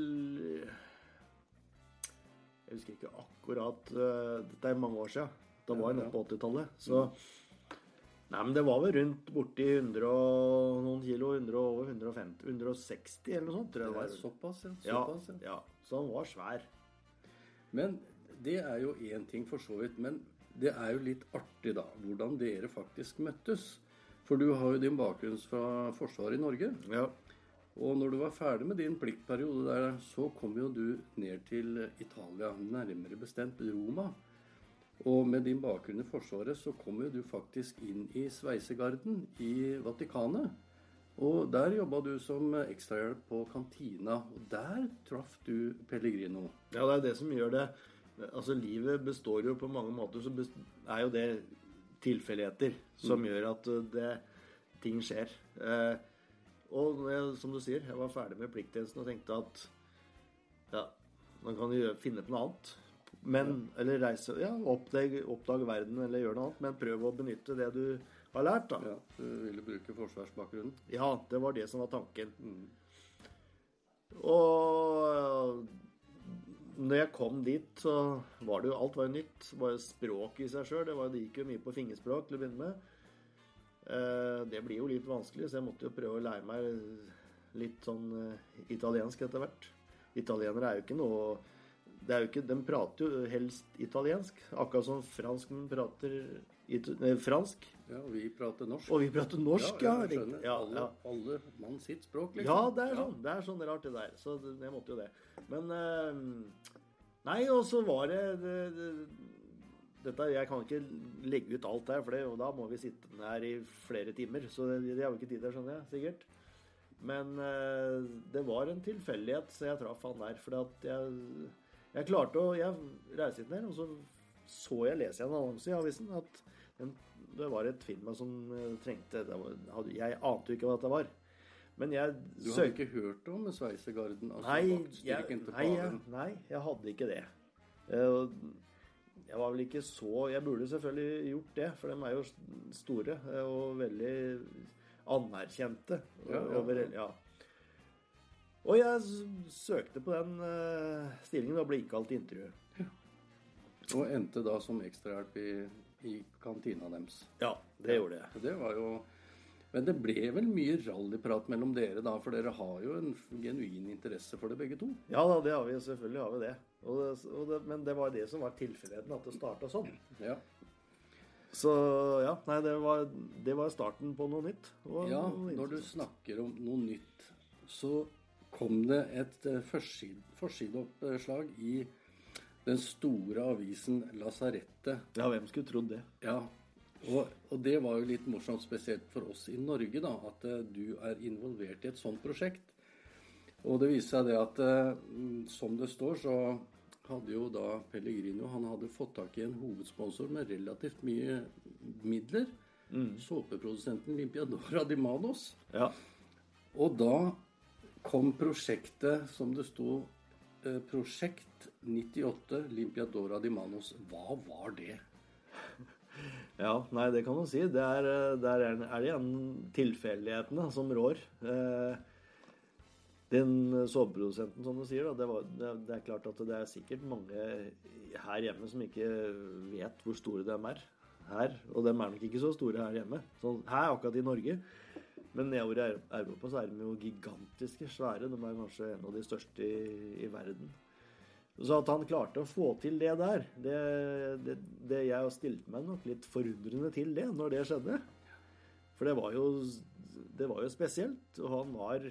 Jeg husker ikke akkurat eh, Dette er mange år siden. Da var jeg nok på 80-tallet. Så Nei, men det var vel rundt borti 100 og noen kilo. 100 og over 150 160 eller noe sånt. tror jeg
Det
var.
såpass. Ja, Såpass, ja.
ja. Så han var svær.
Men det er jo én ting for så vidt. Men det er jo litt artig, da, hvordan dere faktisk møttes. For du har jo din bakgrunn fra Forsvaret i Norge.
Ja.
Og når du var ferdig med din pliktperiode der, så kom jo du ned til Italia, nærmere bestemt Roma. Og med din bakgrunn i Forsvaret så kom jo du faktisk inn i sveisegarden i Vatikanet. Og der jobba du som ekstrahjelp på kantina, og der traff du Pellegrino.
Ja, det er det som gjør det Altså, livet består jo på mange måter Så er jo det tilfeldigheter som
Mm.
gjør at uh, det, ting skjer. Eh, og jeg, som du sier, jeg var ferdig med plikttjenesten og tenkte at ja, man kan jo finne på noe annet. Men, Eller reise Ja, oppdage, oppdage verden eller gjøre noe annet. Men prøv å benytte det du har lært, da.
Ja, du ville bruke forsvarsbakgrunnen.
Ja, det var det som var tanken.
Mm.
Og når jeg kom dit, så var det jo alt var jo nytt. Bare språk i seg sjøl. Det, det gikk jo mye på fingerspråk til å begynne med. Eh, Det blir jo litt vanskelig, så jeg måtte jo prøve å lære meg litt sånn eh, italiensk etter hvert. Italienere er jo ikke noe det er jo ikke, De prater jo helst italiensk, akkurat som franskmenn prater it, fransk.
Ja, og vi prater norsk.
Og vi prater norsk, ja.
jeg skjønner.
ja,
alle,
ja.
alle mann sitt språk, liksom.
Ja, det er sånn. Det er sånn rart, det der. Så jeg måtte jo det. Men eh, Nei, og så var det, det, det dette, Jeg kan ikke legge ut alt her, for det, og da må vi sitte her i flere timer. Så det, det har vi ikke tid til, skjønner jeg. Sikkert. Men eh, det var en tilfeldighet, så jeg traff han der. For at jeg, jeg klarte å Jeg reiste hit ned, og så så jeg lese en annonse i avisen at den, det var et firma som eh, trengte det var, Jeg ante jo ikke hva dette var. Men jeg
Du hadde ikke hørt om Sveisegarden? Altså
Nei, jeg, nei, jeg, nei, jeg hadde ikke det. Og Jeg var vel ikke så Jeg burde selvfølgelig gjort det, for de er jo store eh, og veldig anerkjente.
Ja, ja,
over,
ja.
ja. Og jeg søkte på den eh, stillingen og ble innkalt til intervju.
Og endte da som ekstrahjelp i, i kantina deres.
Ja, det gjorde jeg.
Det var jo Men det ble vel mye rallyprat mellom dere da, for dere har jo en genuin interesse for det begge to?
Ja da, det har vi selvfølgelig har vi det. Og det, og det men det var det som var tilfelligheten, at det starta sånn.
Ja.
Så ja, nei, det var, det var starten på noe nytt.
Ja,
noe
når du snakker om noe nytt, så kom det et eh, forside, forsideoppslag i den store avisen Lasarettet.
Ja, hvem skulle trodd det?
Ja, og, og det var jo litt morsomt, spesielt for oss i Norge, da, at eh, du er involvert i et sånt prosjekt. Og det viser seg det at eh, mm, som det står, så hadde jo da Pellegrino han hadde fått tak i en hovedsponsor med relativt mye midler. Såpeprodusenten Limpiadora di Manos.
Ja.
Og da kom prosjektet som det sto eh, Prosjekt 98 Limpiadora di Manos. Hva var det?
Ja, nei, det kan man si. Det er, eh, der er, er det igjen tilfeldighetene som rår. Eh, den soveprodusenten, som du sier, da, det, var, det, det er klart at det er sikkert mange her hjemme som ikke vet hvor store de er. her. Og de er nok ikke så store her hjemme. Sånn her akkurat i Norge. Men nedover i Europa så er de jo gigantiske, svære. De er kanskje en av de største i, i verden. Så at han klarte å få til det der, det, det, det jeg stilte meg nok litt forundrende til det når det skjedde. For det var jo, det var jo spesielt. Og han var,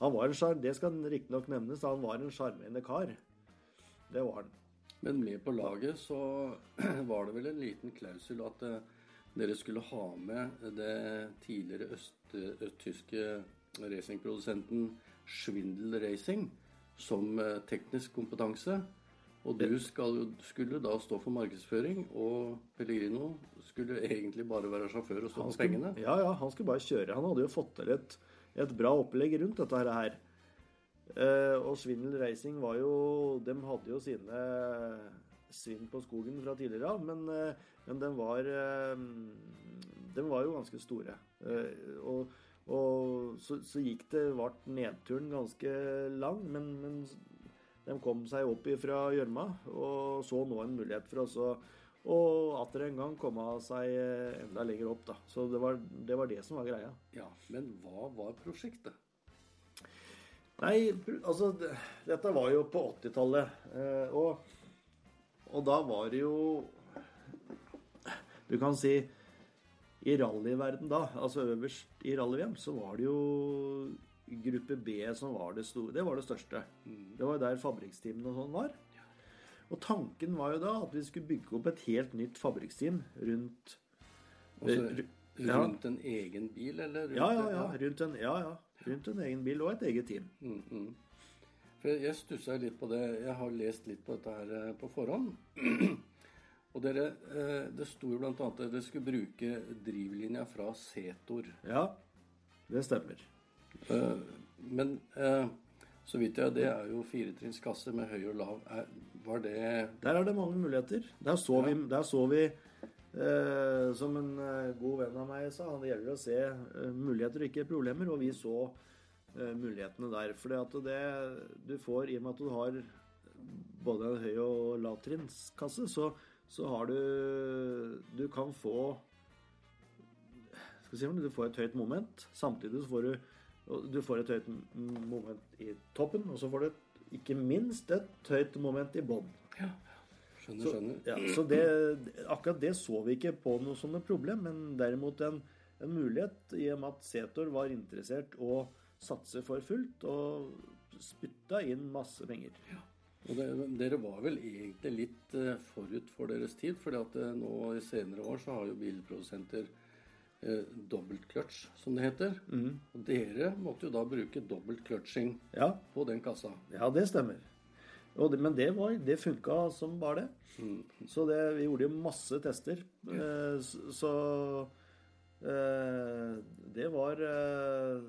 han var en Det skal riktignok nevnes, han var en sjarmerende kar. Det var han.
Men med på laget så var det vel en liten klausul at eh, dere skulle ha med det tidligere øst, østtyske racingprodusenten Schwindel Racing som eh, teknisk kompetanse. Og du skal, skulle da stå for markedsføring, og Pellegrino skulle egentlig bare være sjåfør og stå for pengene.
ja, ja, han skulle bare kjøre. Han hadde jo fått til et, et bra opplegg rundt dette her. Eh, og Svindel Racing var jo De hadde jo sine svinn på skogen fra tidligere av, men, eh, men de var eh, De var jo ganske store. Og og så, så gikk det ble nedturen ganske lang, men, men de kom seg opp fra gjørma og så nå en mulighet for å og atter en gang komme seg eh, enda lenger opp. da. Så det var det, var det som var greia.
Ja, Men hva var prosjektet?
Nei, altså Dette var jo på 80-tallet. Eh, og, og da var det jo Du kan si I rallyverden da, altså øverst i rally-VM, så var det jo gruppe B som var det store. Det var det største. Det var der fabrikksteamene og sånn var. Og tanken var jo da at vi skulle bygge opp et helt nytt fabrikksteam rundt
Altså,
Ru- ja.
rundt en egen bil, eller? Rundt
Ja, ja, ja. Rundt en, ja, ja. Rundt en egen bil og et eget team.
Mm, mm. For jeg, stussa litt på det. Jeg har lest litt på dette her eh, på forhånd. Og dere, eh, Det sto jo bl.a. at dere skulle bruke drivlinja fra Setor.
Ja, det stemmer.
Eh, Men eh, så vidt jeg Det er jo firetrinns kasse med høy og lav. Var det
Der er det mange muligheter. Der så vi, der så vi eh, som en eh, god venn av meg sa, det gjelder å se eh, muligheter og ikke problemer. Og vi så eh, mulighetene der. For det du får, i og med at du har både en høy- og lavtrinnskasse, så, så har du Du kan få skal si, Du får et høyt moment. Samtidig så får du du får et høyt moment i toppen, og så får du et, ikke minst et høyt moment i bånn.
Skjønner,
Så,
skjønner.
ja, så det, akkurat det så vi ikke på noe som et problem, men derimot en, en mulighet i og med at Setor var interessert å satse for fullt og spytta inn masse penger. Ja.
Og det, dere var vel egentlig litt eh, forut for deres tid, fordi at eh, nå i senere år så har jo bilprodusenter eh, dobbelt clutch, som det heter.
Mm.
Og dere måtte jo da bruke dobbelt clutching
Ja.
på den kassa.
Ja, det stemmer. Det, men det, var, det funka som bare det. Så det, vi gjorde jo masse tester. Eh, så eh, det var eh,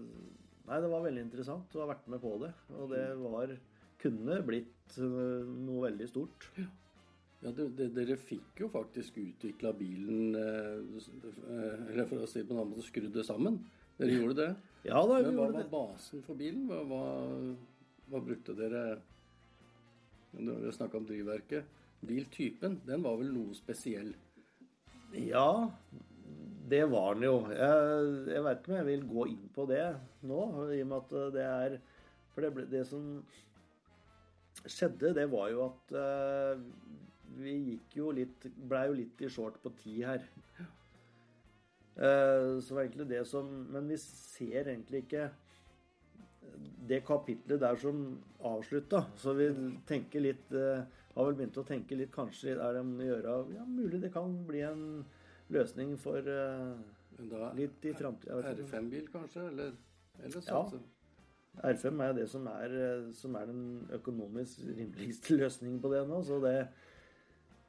Nei, det var veldig interessant å ha vært med på det. Og det var kunne blitt eh, noe veldig stort.
Ja, det, det, Dere fikk jo faktisk utvikla bilen eh, eh, Eller for å si det på en annen måte, skrudd det sammen. Dere gjorde det?
Ja da, vi
Men hva var basen for bilen? Hva, hva, hva brukte dere Nå har vi snakka om drivverket. Biltypen, den var vel noe spesiell?
Ja, det var den jo. Jeg, jeg vet ikke om jeg vil gå inn på det nå, i og med at det er For det, ble, det som skjedde, det var jo at eh, vi gikk jo litt Blei jo litt i short på ti her. Eh, så var egentlig det som Men vi ser egentlig ikke det kapitlet der som avslutta. Så vi tenker litt eh, Har vel begynt å tenke litt Kanskje er det om å gjøre Ja, mulig det kan bli en løsning for eh,
da
litt i framtida.
R5-bil, kanskje? Eller, eller
Ja. R5 er det som er, som er den økonomisk rimeligste løsningen på det nå, så det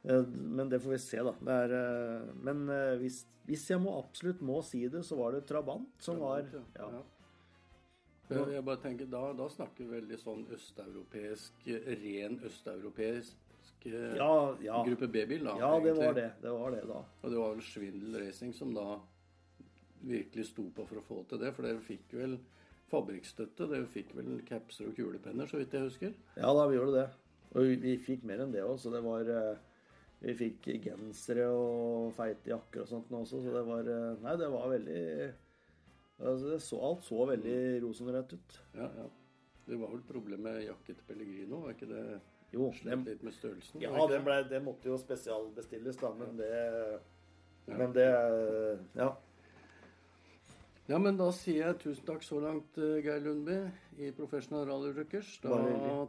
Men det får vi se, da. Det er, eh, men eh, hvis, hvis jeg må absolutt må si det, så var det Trabant som var ja.
ja. Jeg, bare tenker, Da, da snakker vi veldig sånn østeuropeisk, ren østeuropeisk eh,
Ja, ja.
gruppe B-bil. da,
Ja, det var det. Det var det, da.
Og det var vel Svindel Racing som da virkelig sto på for å få til det. For dere fikk vel fabrikkstøtte. Dere fikk vel capser og kulepenner, så vidt jeg husker.
Ja da, vi gjorde det. Og vi, vi fikk mer enn det òg, så det var eh, Vi fikk gensere og feite jakker og sånt nå også, så det var eh, Nei, det var veldig altså, det så, Alt så veldig rosenrødt ut.
Ja, ja. Det var vel problemet med jakke til Pellegrino, var ikke det?
Jo,
Slet
dem-
litt med størrelsen?
Ja,
den,
ble, det måtte jo spesialbestilles, da, men det Men det Ja.
Ja, men da sier jeg tusen takk så langt, eh, Geir Lundby i Professional Rally Ruckers. Da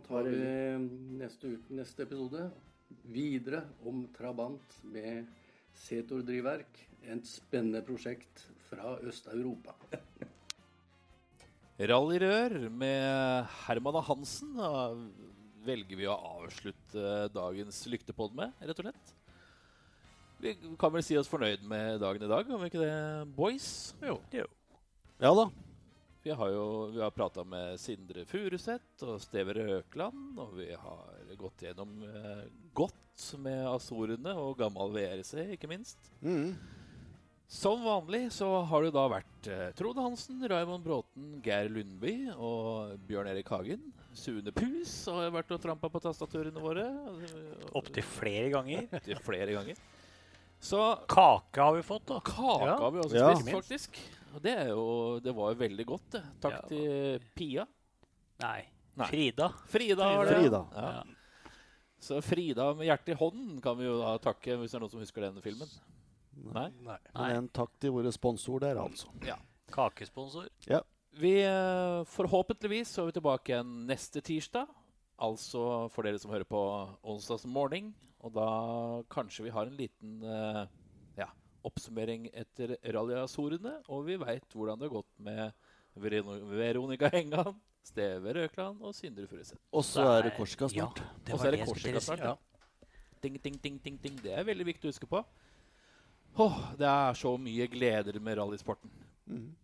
tar vi neste, ut, neste episode videre om Trabant med Setor-drivverk. Et spennende prosjekt fra Øst-Europa.
Rallyrør med Herman og Hansen da velger vi å avslutte dagens lyktepod med, rett og slett. Vi kan vel si oss fornøyd med dagen i dag, kan vi ikke det, boys?
Jo.
Ja da.
Vi har jo vi har prata med Sindre Furuseth og Steve Røkland, og vi har gått gjennom eh, godt med Azorene og gammal VRC, ikke minst.
Mm.
Som vanlig så har det da vært eh, Frode Hansen, Raymond Bråten, Geir Lundby og Bjørn Erik Hagen. Sune Pus har vært og trampa på tastaturene våre.
Opptil flere ganger.
Opptil flere ganger. Så
Kake har vi fått, da.
Kake
Ja.
har vi også
Ja.
spist, faktisk. Og det, er jo, det var jo veldig godt, det. Takk
Ja.
til Pia.
Nei.
Nei.
Frida.
Frida det.
Frida.
Ja.
Ja.
Så Frida med hjertet i hånden kan vi jo da takke, hvis det er noen som husker denne filmen. Nei?
Nei.
Nei.
Men en takk til våre sponsorer der, altså. Ja.
Kakesponsor.
Vi eh, Forhåpentligvis så er vi tilbake igjen neste tirsdag. Altså for dere som hører på onsdags morgen. Og da kanskje vi har en liten uh, ja, oppsummering etter rallyasorene Og vi veit hvordan det har gått med Veronica Hengan, Steve Røkland og Sindre Furuseth.
Og så er det Korsika snart.
Ja,
Og så er
det
det Korsika snart. Ja. Ding, ding, ding, ding, ding. Det er veldig viktig å huske på. Åh, det er så mye gleder med rallysporten.
Mhm.